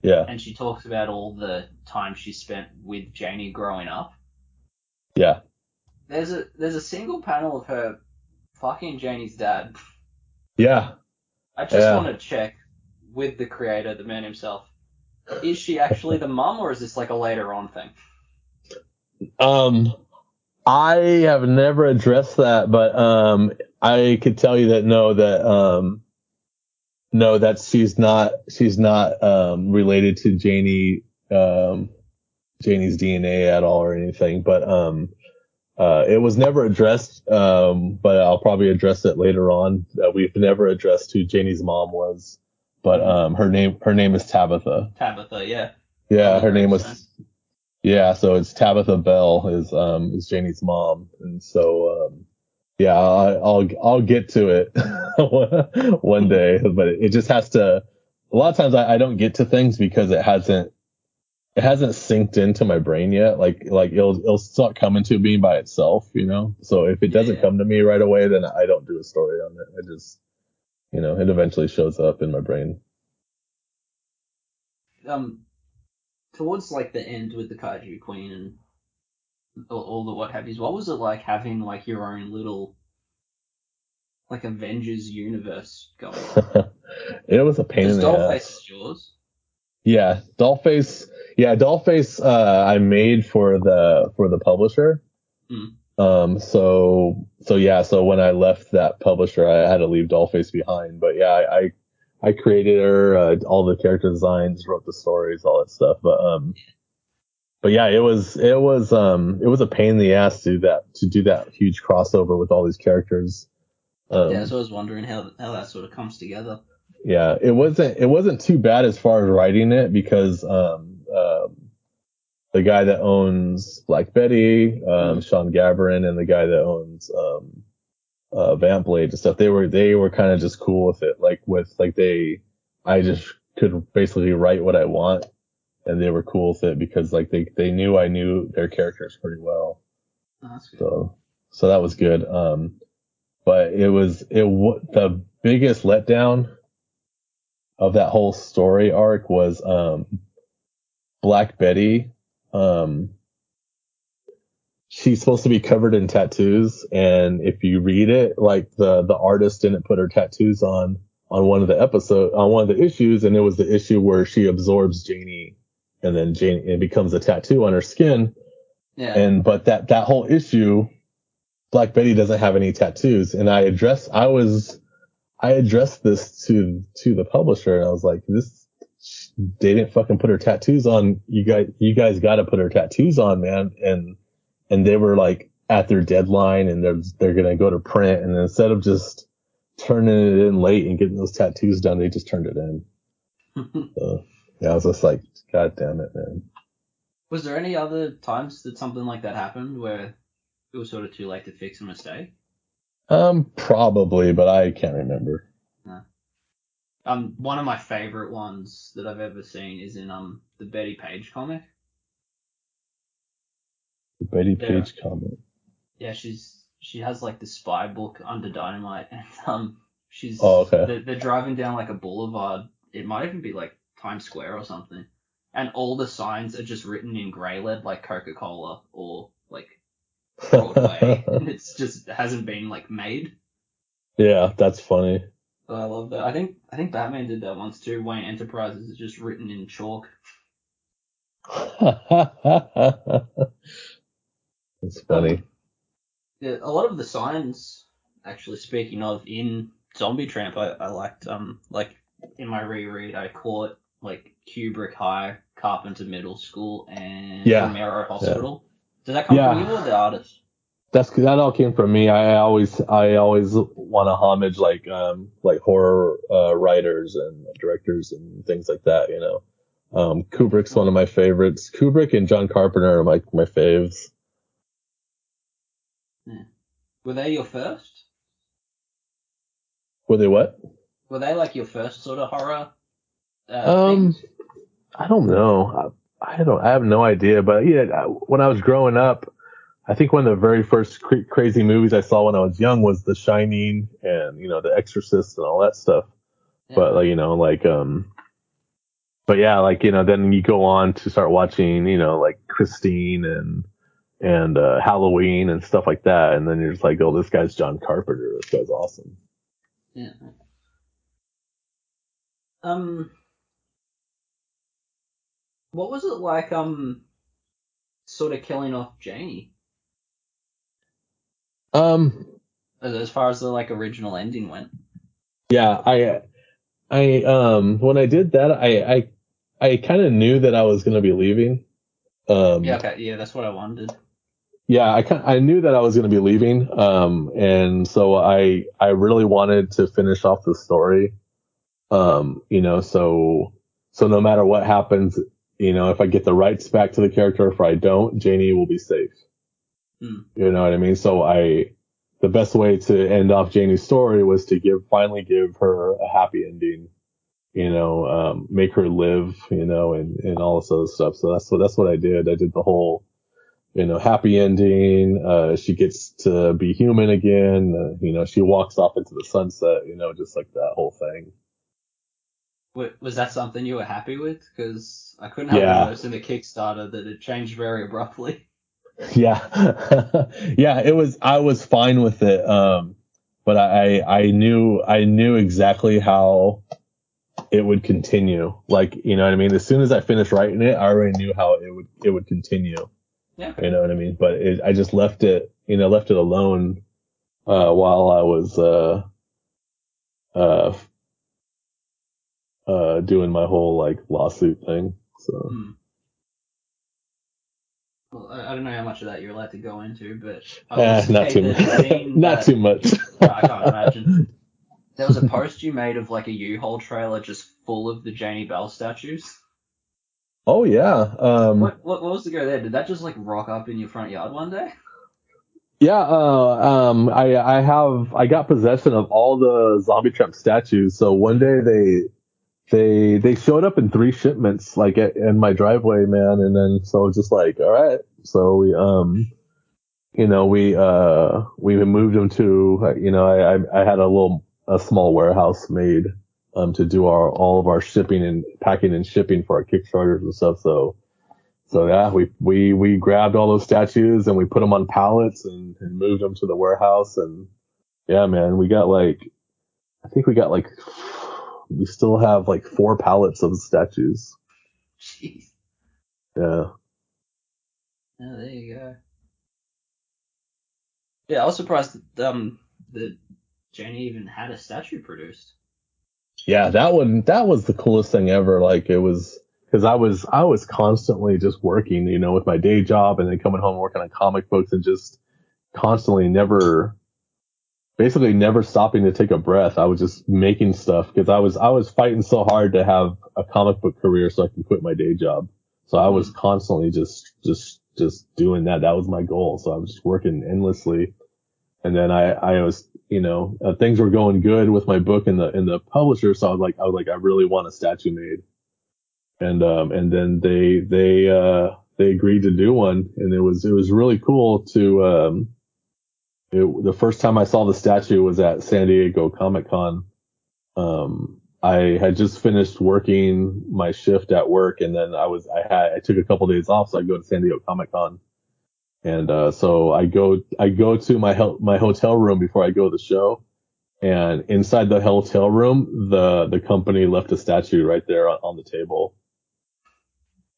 Yeah. and she talks about all the time she spent with Janie growing up. Yeah. There's a there's a single panel of her fucking Janie's dad. Yeah. I just Yeah. want to check with the creator, the man himself. Is she actually the mum, or is this like a later on thing? Um, I have never addressed that, but um, I could tell you that no, that um, no, that she's not she's not um related to Janie um Janie's DNA at all or anything, but um. Uh, it was never addressed, um, but I'll probably address it later on. Uh, we've never addressed who Janie's mom was, but um, her name her name is Tabitha. Tabitha, yeah. Yeah, her name was. Yeah, so it's Tabitha Bell is um is Janie's mom, and so um yeah, I, I'll I'll get to it one day, but it just has to. A lot of times I, I don't get to things because it hasn't it hasn't synced into my brain yet. Like like it'll it'll start coming to me by itself, you know. So if it doesn't come to me right away, then I don't do a story on it. I just you know it eventually shows up in my brain. um towards like the end with the kaiju queen and all, all the what have yous what was it like having like your own little like avengers universe going it was a pain in the dollface ass. is yours Yeah, Dollface. Yeah, Dollface. Uh, I made for the for the publisher. Hmm. Um. So so yeah. So when I left that publisher, I had to leave Dollface behind. But yeah, I I, I created her, uh, all the character designs, wrote the stories, all that stuff. But um. But yeah, it was it was um it was a pain in the ass to do that to do that huge crossover with all these characters. Um, yeah so i was wondering how how that sort of comes together yeah, it wasn't it wasn't too bad as far as writing it because um, um the guy that owns Black Betty, um, Mhm. Sean Gaverin, and the guy that owns um, uh, Vamp Blade and stuff, they were they were kind of just cool with it. Like with like they, I just could basically write what I want, and they were cool with it because like they they knew I knew their characters pretty well. Oh. So, so that was good. Um, but it was, it, the biggest letdown of that whole story arc was, um, Black Betty. Um, she's supposed to be covered in tattoos. And if you read it, like the, the artist didn't put her tattoos on, on one of the episode, on one of the issues. And it was the issue where she absorbs Janie and then Janie, it becomes a tattoo on her skin. yeah And but that that whole issue, Black Betty doesn't have any tattoos, and I address I was I addressed this to to the publisher, and I was like, this they didn't fucking put her tattoos on. You guys you guys got to put her tattoos on, man. And and they were like at their deadline, and they're they're gonna go to print, and instead of just turning it in late and getting those tattoos done, they just turned it in. So yeah, I was just like, God damn it, man. was there any other times that something like that happened where it was sort of too late to fix a mistake Um, probably, but I can't remember. um one of my favorite ones that i've ever seen is in um the Bettie Page comic The Bettie Yeah. Page comment. Yeah, she's she has like the spy book under dynamite, and um, she's Oh, okay. they're, they're driving down like a boulevard. It might even be like Times Square or something, and all the signs are just written in grey lead, like Coca Cola or like Broadway, and it's just it hasn't been like made. yeah, that's funny. But I love that. I think I think Batman did that once too. Wayne Enterprises is just written in chalk. It's funny. Yeah, a lot of the signs, actually speaking of, in Zombie Tramp, I, I liked. Um, like in my reread, I caught like Kubrick High, Carpenter Middle School, and Yeah. Romero Hospital. Did that come Yeah. from you or the artist? That's that all came from me. I always I always want to homage like um like horror uh, writers and directors and things like that. You know, um, Kubrick's one of my favorites. Kubrick and John Carpenter are like my faves. Were they your first? Were they what? Were they like your first sort of horror? Uh, Um, things? I don't know. I, I don't. I have no idea. But yeah, I- when I was growing up, I think one of the very first cra- crazy movies I saw when I was young was The Shining and you know The Exorcist and all that stuff. Yeah. But like you know, like um, but yeah, like you know, then you go on to start watching, you know, like Christine and and uh, Halloween and stuff like that, and then you're just like, oh, this guy's John Carpenter. This guy's awesome. Yeah. Um, what was it like? Um, sort of killing off Janie Um, as, as far as the like original ending went. yeah, I, I, um, when I did that, I, I, I kind of knew that I was gonna be leaving. Um, Yeah, okay, yeah, that's what I wondered. Yeah, I I knew that I was going to be leaving, um, and so I I really wanted to finish off the story, um, you know, so so no matter what happens, you know, if I get the rights back to the character, if I don't, Janie will be safe. Hmm. You know what I mean? So I the best way to end off Janie's story was to give finally give her a happy ending, you know, um, make her live, you know, and and all this other stuff. So that's what that's what I did. I did the whole you know, happy ending. Uh, she gets to be human again. Uh, you know, she walks off into the sunset. You know, just like that whole thing. Wa- Was that something you were happy with? Because I couldn't help Yeah. notice in the Kickstarter that it changed very abruptly. Yeah, yeah. It was. I was fine with it. Um, but I, I knew, I knew exactly how it would continue. Like, you know what I mean? As soon as I finished writing it, I already knew how it would, it would continue. Yeah. You know what I mean? But it, I just left it, you know, left it alone, uh, while I was, uh, uh, uh, doing my whole like lawsuit thing. So Hmm. Well, I, I don't know how much of that you're allowed to go into, but eh, not too much. not that- too much. I can't imagine. There was a post you made of like a U-Haul trailer just full of the Janie Bell statues. Oh yeah. Um, What, what what was the go there? Did that just like rock up in your front yard one day? Yeah, uh, um, I, I have, I got possession of all the zombie tramp statues. So one day they, they, they showed up in three shipments, like at, in my driveway, man. And then, so just like, all right. So we, um, you know, we, uh, we moved them to, you know, I, I, I had a little, a small warehouse made, um, to do our, all of our shipping and packing and shipping for our Kickstarters and stuff. So, so yeah, we, we, we grabbed all those statues and we put them on pallets and, and moved them to the warehouse. And yeah, man, we got like, I think we got like, we still have like four pallets of statues. Jeez. Yeah. Oh, there you go. Yeah, I was surprised that um that Janie even had a statue produced. Yeah, that one, that was the coolest thing ever. Like it was, cause I was, I was constantly just working, you know, with my day job and then coming home working on comic books and just constantly never, basically never stopping to take a breath. I was just making stuff because I was, I was fighting so hard to have a comic book career so I can quit my day job. So I was mm-hmm. constantly just, just, just doing that. That was my goal. So I was just working endlessly. And then I, I was, you know, uh, things were going good with my book and the, and the publisher. So I was like, I was like, I really want a statue made. And, um, and then they, they, uh, they agreed to do one and it was, it was really cool to, um, it, the first time I saw the statue was at San Diego Comic Con. Um, I had just finished working my shift at work and then I was, I had, I took a couple days off so I go to San Diego Comic Con. And, uh, so I go, I go to my, my hotel room before I go to the show. And inside the hotel room, the, the company left a statue right there on, on the table.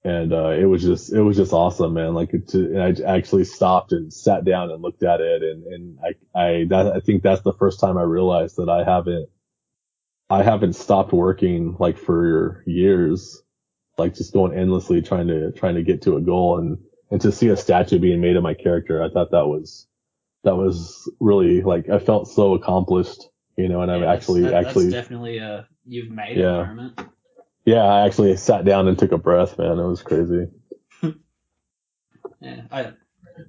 and uh, it was just it was just awesome, man. Like and I actually stopped and sat down and looked at it, and and I I that, I think that's the first time I realized that I haven't I haven't stopped working like for years, like just going endlessly trying to trying to get to a goal and and to see a statue being made of my character, I thought that was that was really like I felt so accomplished, you know, and Yeah, I'm actually that- actually definitely a you've made Yeah. moment. yeah, I actually sat down and took a breath, man. It was crazy. Yeah. I,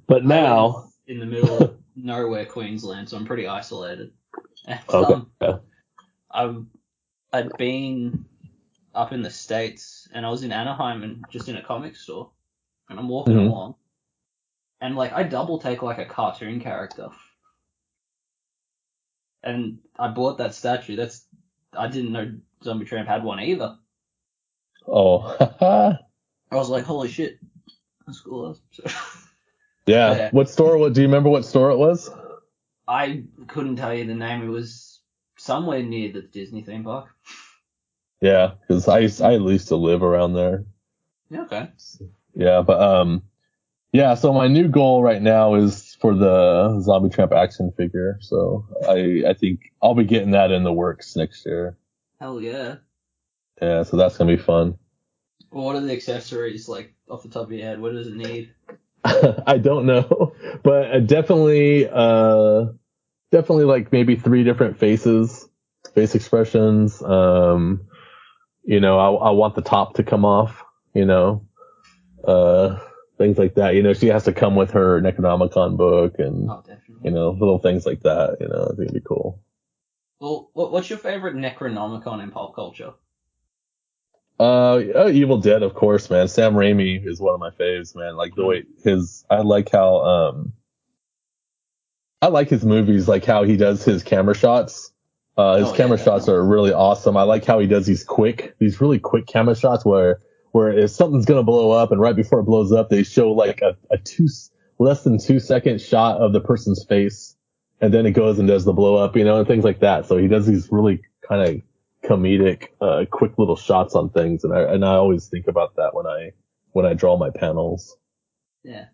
But I now, in the middle of nowhere, Queensland, so I'm pretty isolated. And, okay, um, yeah. I've I'd been up in the states, and I was in Anaheim and just in a comic store, and I'm walking Mhm. along, and like I double take like a cartoon character, and I bought that statue. That's I didn't know Zombie Tramp had one either. oh, I was like, holy shit, that's cool. Yeah. Yeah. What store? What do you remember? What store it was? I couldn't tell you the name. It was somewhere near the Disney theme park. Yeah, because I used, I used to live around there. Yeah, okay. Yeah, but um, yeah. So my new goal right now is for the Zombie Tramp action figure. So I I think I'll be getting that in the works next year. Hell yeah. Yeah, so that's gonna be fun. Well, what are the accessories like off the top of your head? What does it need? I don't know, but uh, definitely, uh, definitely like maybe three different faces, face expressions. Um, you know, I, I want the top to come off. You know, uh, things like that. You know, she has to come with her Necronomicon book and Oh, you know little things like that. You know, I think it'd be cool. Well, what's your favorite Necronomicon in pop culture? Uh, oh, Evil Dead, of course, man. Sam Raimi is one of my faves, man. Like the way his, I like how, um, I like his movies, like how he does his camera shots. Uh, his Oh, yeah, camera shots definitely. are really awesome. I like how he does these quick, these really quick camera shots where, where if something's gonna blow up and right before it blows up, they show like a, a two, less than two second shot of the person's face. And then it goes and does the blow up, you know, and things like that. So he does these really kind of comedic, uh, quick little shots on things, and I and I always think about that when I when I draw my panels. Yeah.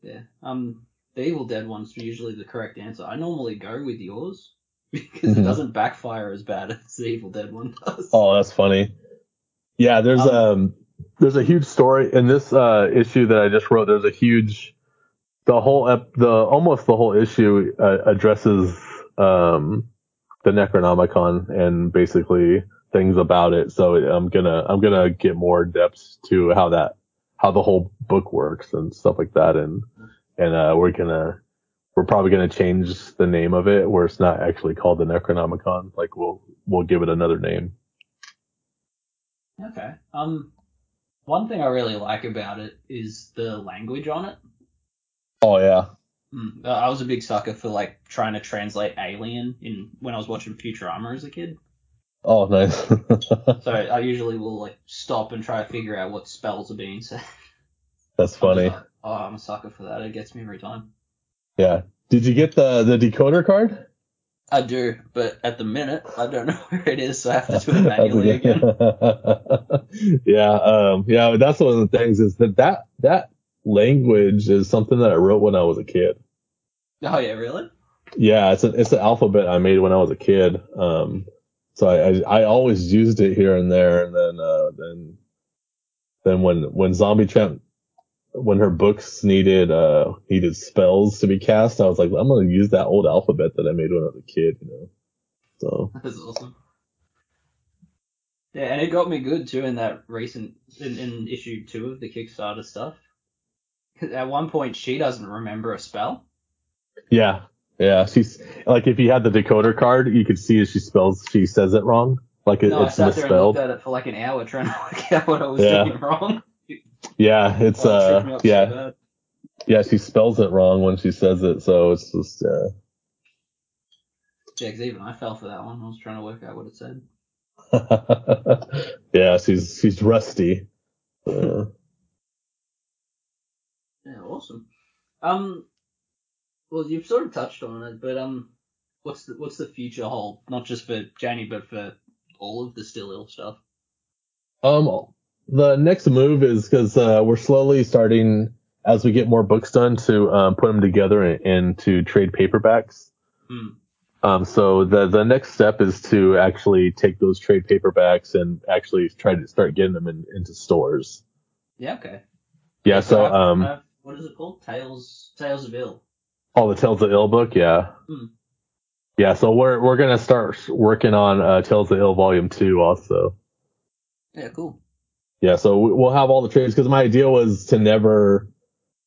Yeah. Um, the Evil Dead one's are usually the correct answer. I normally go with yours because it Mhm. doesn't backfire as bad as the Evil Dead one does. Oh, that's funny. Yeah, there's Um, um there's a huge story in this uh issue that I just wrote. There's a huge the whole ep- the almost the whole issue uh, addresses um the Necronomicon and basically things about it. So I'm gonna I'm gonna get more depth to how that how the whole book works and stuff like that and and uh we're gonna we're probably gonna change the name of it where it's not actually called the Necronomicon. Like we'll we'll give it another name. Okay. Um, one thing I really like about it is the language on it. Oh yeah. Mm, I was a big sucker for like trying to translate Alien in when I was watching Futurama as a kid. Oh nice. So I usually will like stop and try to figure out what spells are being said. That's I'm funny. like, oh, I'm a sucker for that. It gets me every time. Yeah. Did you get the the decoder card? I do, but at the minute I don't know where it is, so I have to do it manually again. yeah, um, yeah, that's one of the things is that that that language is something that I wrote when I was a kid. Oh yeah, really? Yeah, it's an it's an alphabet I made when I was a kid. Um, so I, I I always used it here and there, and then uh then then when when Zombie Tramp when her books needed uh needed spells to be cast, I was like I'm gonna use that old alphabet that I made when I was a kid, you know. So That's awesome. Yeah, and it got me good too in that recent in, in issue two of the Kickstarter stuff. 'Cause At one point, she doesn't remember a spell. yeah, yeah, she's like if you had the decoder card, you could see as she spells she says it wrong, like it, No, I it's sat there and looked at it for like an hour trying to work out what I was Yeah. doing wrong. Yeah, it's Oh, it tripped me uh up so yeah yeah she spells it wrong when she says it, so it's just uh Yeah, 'cause even I fell for that one. I was trying to work out what it said. yeah, she's she's rusty. Uh, Yeah, awesome. Um, well, you've sort of touched on it, but um, what's the what's the future hold? Not just for Janie, but for all of the still ill stuff. Um, the next move is because uh, we're slowly starting as we get more books done to um, put them together and, and to trade paperbacks. Hmm. Um, so the the next step is to actually take those trade paperbacks and actually try to start getting them in, into stores. Yeah, okay. Yeah. So I've- um, I've- what is it called? Tales Tales of Ill. all the Tales of Ill book, yeah. Hmm. Yeah, so we're we're gonna start working on uh, Tales of Ill Volume Two also. Yeah, cool. Yeah, so we- we'll have all the trades because my idea was to never,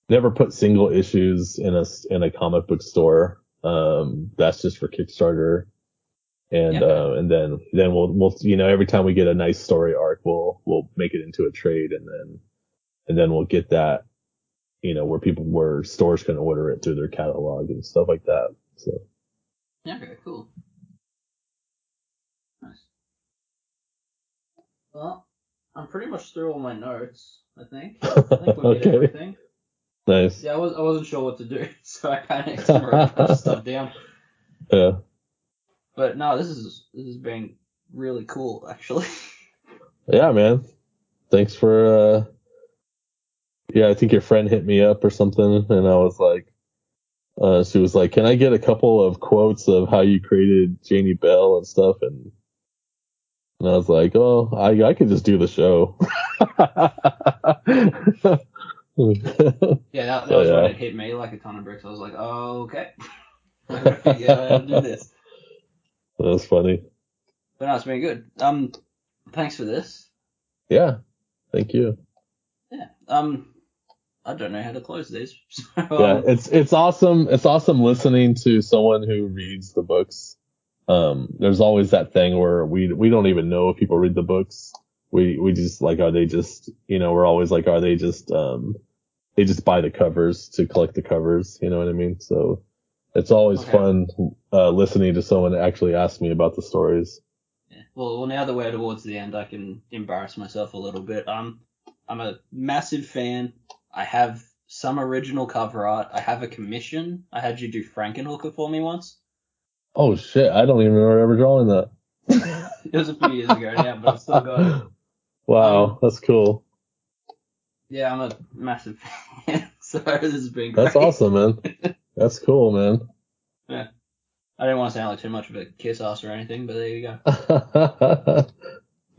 never put single issues in a in a comic book store. Um, that's just for Kickstarter, and Yeah. uh, and then then we'll we'll you know every time we get a nice story arc, we'll we'll make it into a trade, and then and then we'll get that, you know, where people where stores can order it through their catalog and stuff like that. So Yeah, okay, cool. Nice. Well, I'm pretty much through all my notes. I think. I think we did Okay. everything. nice. Yeah, I was I wasn't sure what to do, so I panicked and wrote stuff down. Yeah. But no, this is this has been really cool, actually. Yeah, man. Thanks for uh Yeah, I think your friend hit me up or something and I was like uh she was like, "Can I get a couple of quotes of how you created Janie Bell and stuff?" and and I was like, "Oh, I I could just do the show." Yeah, that, that was when it hit me like a ton of bricks. I was like, oh, okay. I gotta figure out how to do this. That's funny. But no, it's been good. Um, thanks for this. Yeah. Thank you. Yeah. Um, I don't know how to close this. So, yeah, um, it's it's awesome. It's awesome listening to someone who reads the books. Um, there's always that thing where we we don't even know if people read the books. We we just like are they just you know we're always like are they just um they just buy the covers to collect the covers. You know what I mean? So it's always Okay. fun uh, listening to someone actually ask me about the stories. Yeah. Well, well, now that we're towards the end, I can embarrass myself a little bit. Um, I'm a massive fan. I have some original cover art. I have a commission. I had you do Frankenhooker for me once. Oh shit! I don't even remember ever drawing that. It was a few years ago now, but I've still got it. Wow, Um, that's cool. Yeah, I'm a massive fan. so this has been great. That's awesome, man. That's cool, man. Yeah, I didn't want to sound like too much of a kiss ass or anything, but there you go.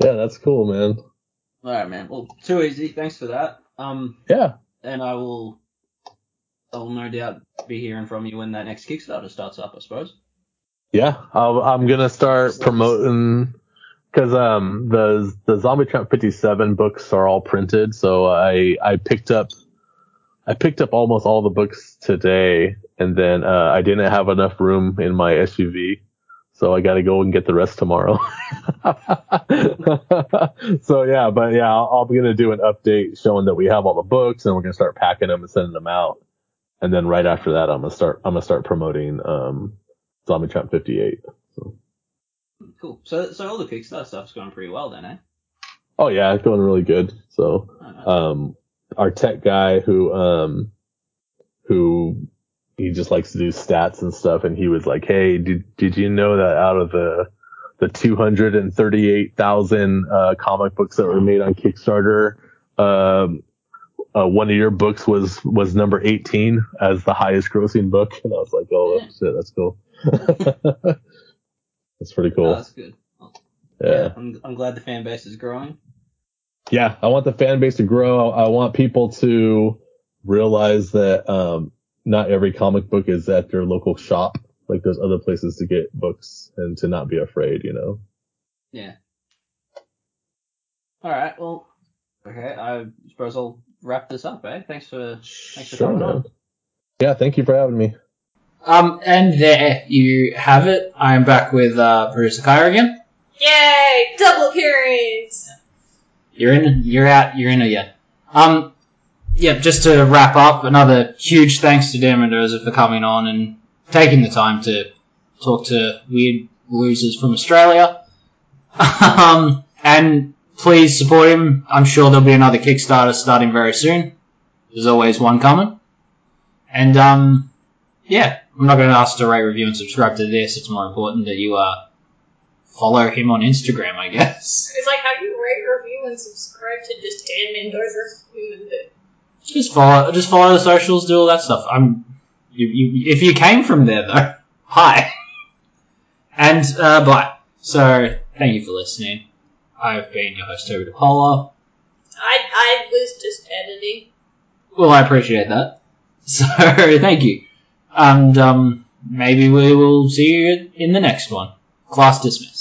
yeah, that's cool, man. All right, man. Well, too easy. Thanks for that. Um, Yeah. and I will, I'll no doubt be hearing from you when that next Kickstarter starts up. I suppose. Yeah, I'll, I'm gonna start promoting because um the the Zombie Tramp 57 books are all printed, so I I picked up I picked up almost all the books today, and then uh, I didn't have enough room in my SUV, so I got to go and get the rest tomorrow. so yeah, but yeah, I'll, I'll be gonna do an update showing that we have all the books, and we're gonna start packing them and sending them out, and then right after that, I'm gonna start I'm gonna start promoting um Zombie Tramp 58. Cool. So, so all the Kickstarter stuff's going pretty well then, eh? Oh yeah, it's going really good. So, Oh, nice. um, our tech guy who, um, who he just likes to do stats and stuff, and he was like, "Hey, did did you know that out of the the 238,000 uh, comic books that were made on Kickstarter, um, uh, one of your books was was number 18 as the highest grossing book?" And I was like, "Oh Yeah. shit, that's cool." that's pretty Oh, cool. that's good. yeah. I'm, I'm glad the fan base is growing. yeah, I want the fan base to grow. I want people to realize that um, not every comic book is at their local shop. Like there's other places to get books and to not be afraid, you know. Yeah. All right. Well, okay. I suppose I'll wrap this up, eh? Thanks for thanks for coming on. Yeah, thank you for having me. Um, and there you have it. I am back with uh, producer Kyah again. Yay! Double appearance! You're in. You're out. You're in again. Um, yeah. Just to wrap up, another huge thanks to Dan Mendoza for coming on and taking the time to talk to weird losers from Australia. um, and please support him. I'm sure there'll be another Kickstarter starting very soon. There's always one coming. And um, yeah, I'm not going to ask to rate, review, and subscribe to this. It's more important that you uh follow him on Instagram, I guess. It's like how you rate, review, and subscribe to just Dan Mendoza Just follow, just follow the socials, do all that stuff. I'm, you, you, if you came from there though, hi, and uh, bye. So thank you for listening. I've been your host Toby DePola. I I was just editing. Well, I appreciate that. So thank you, and um, maybe we will see you in the next one. Class dismissed.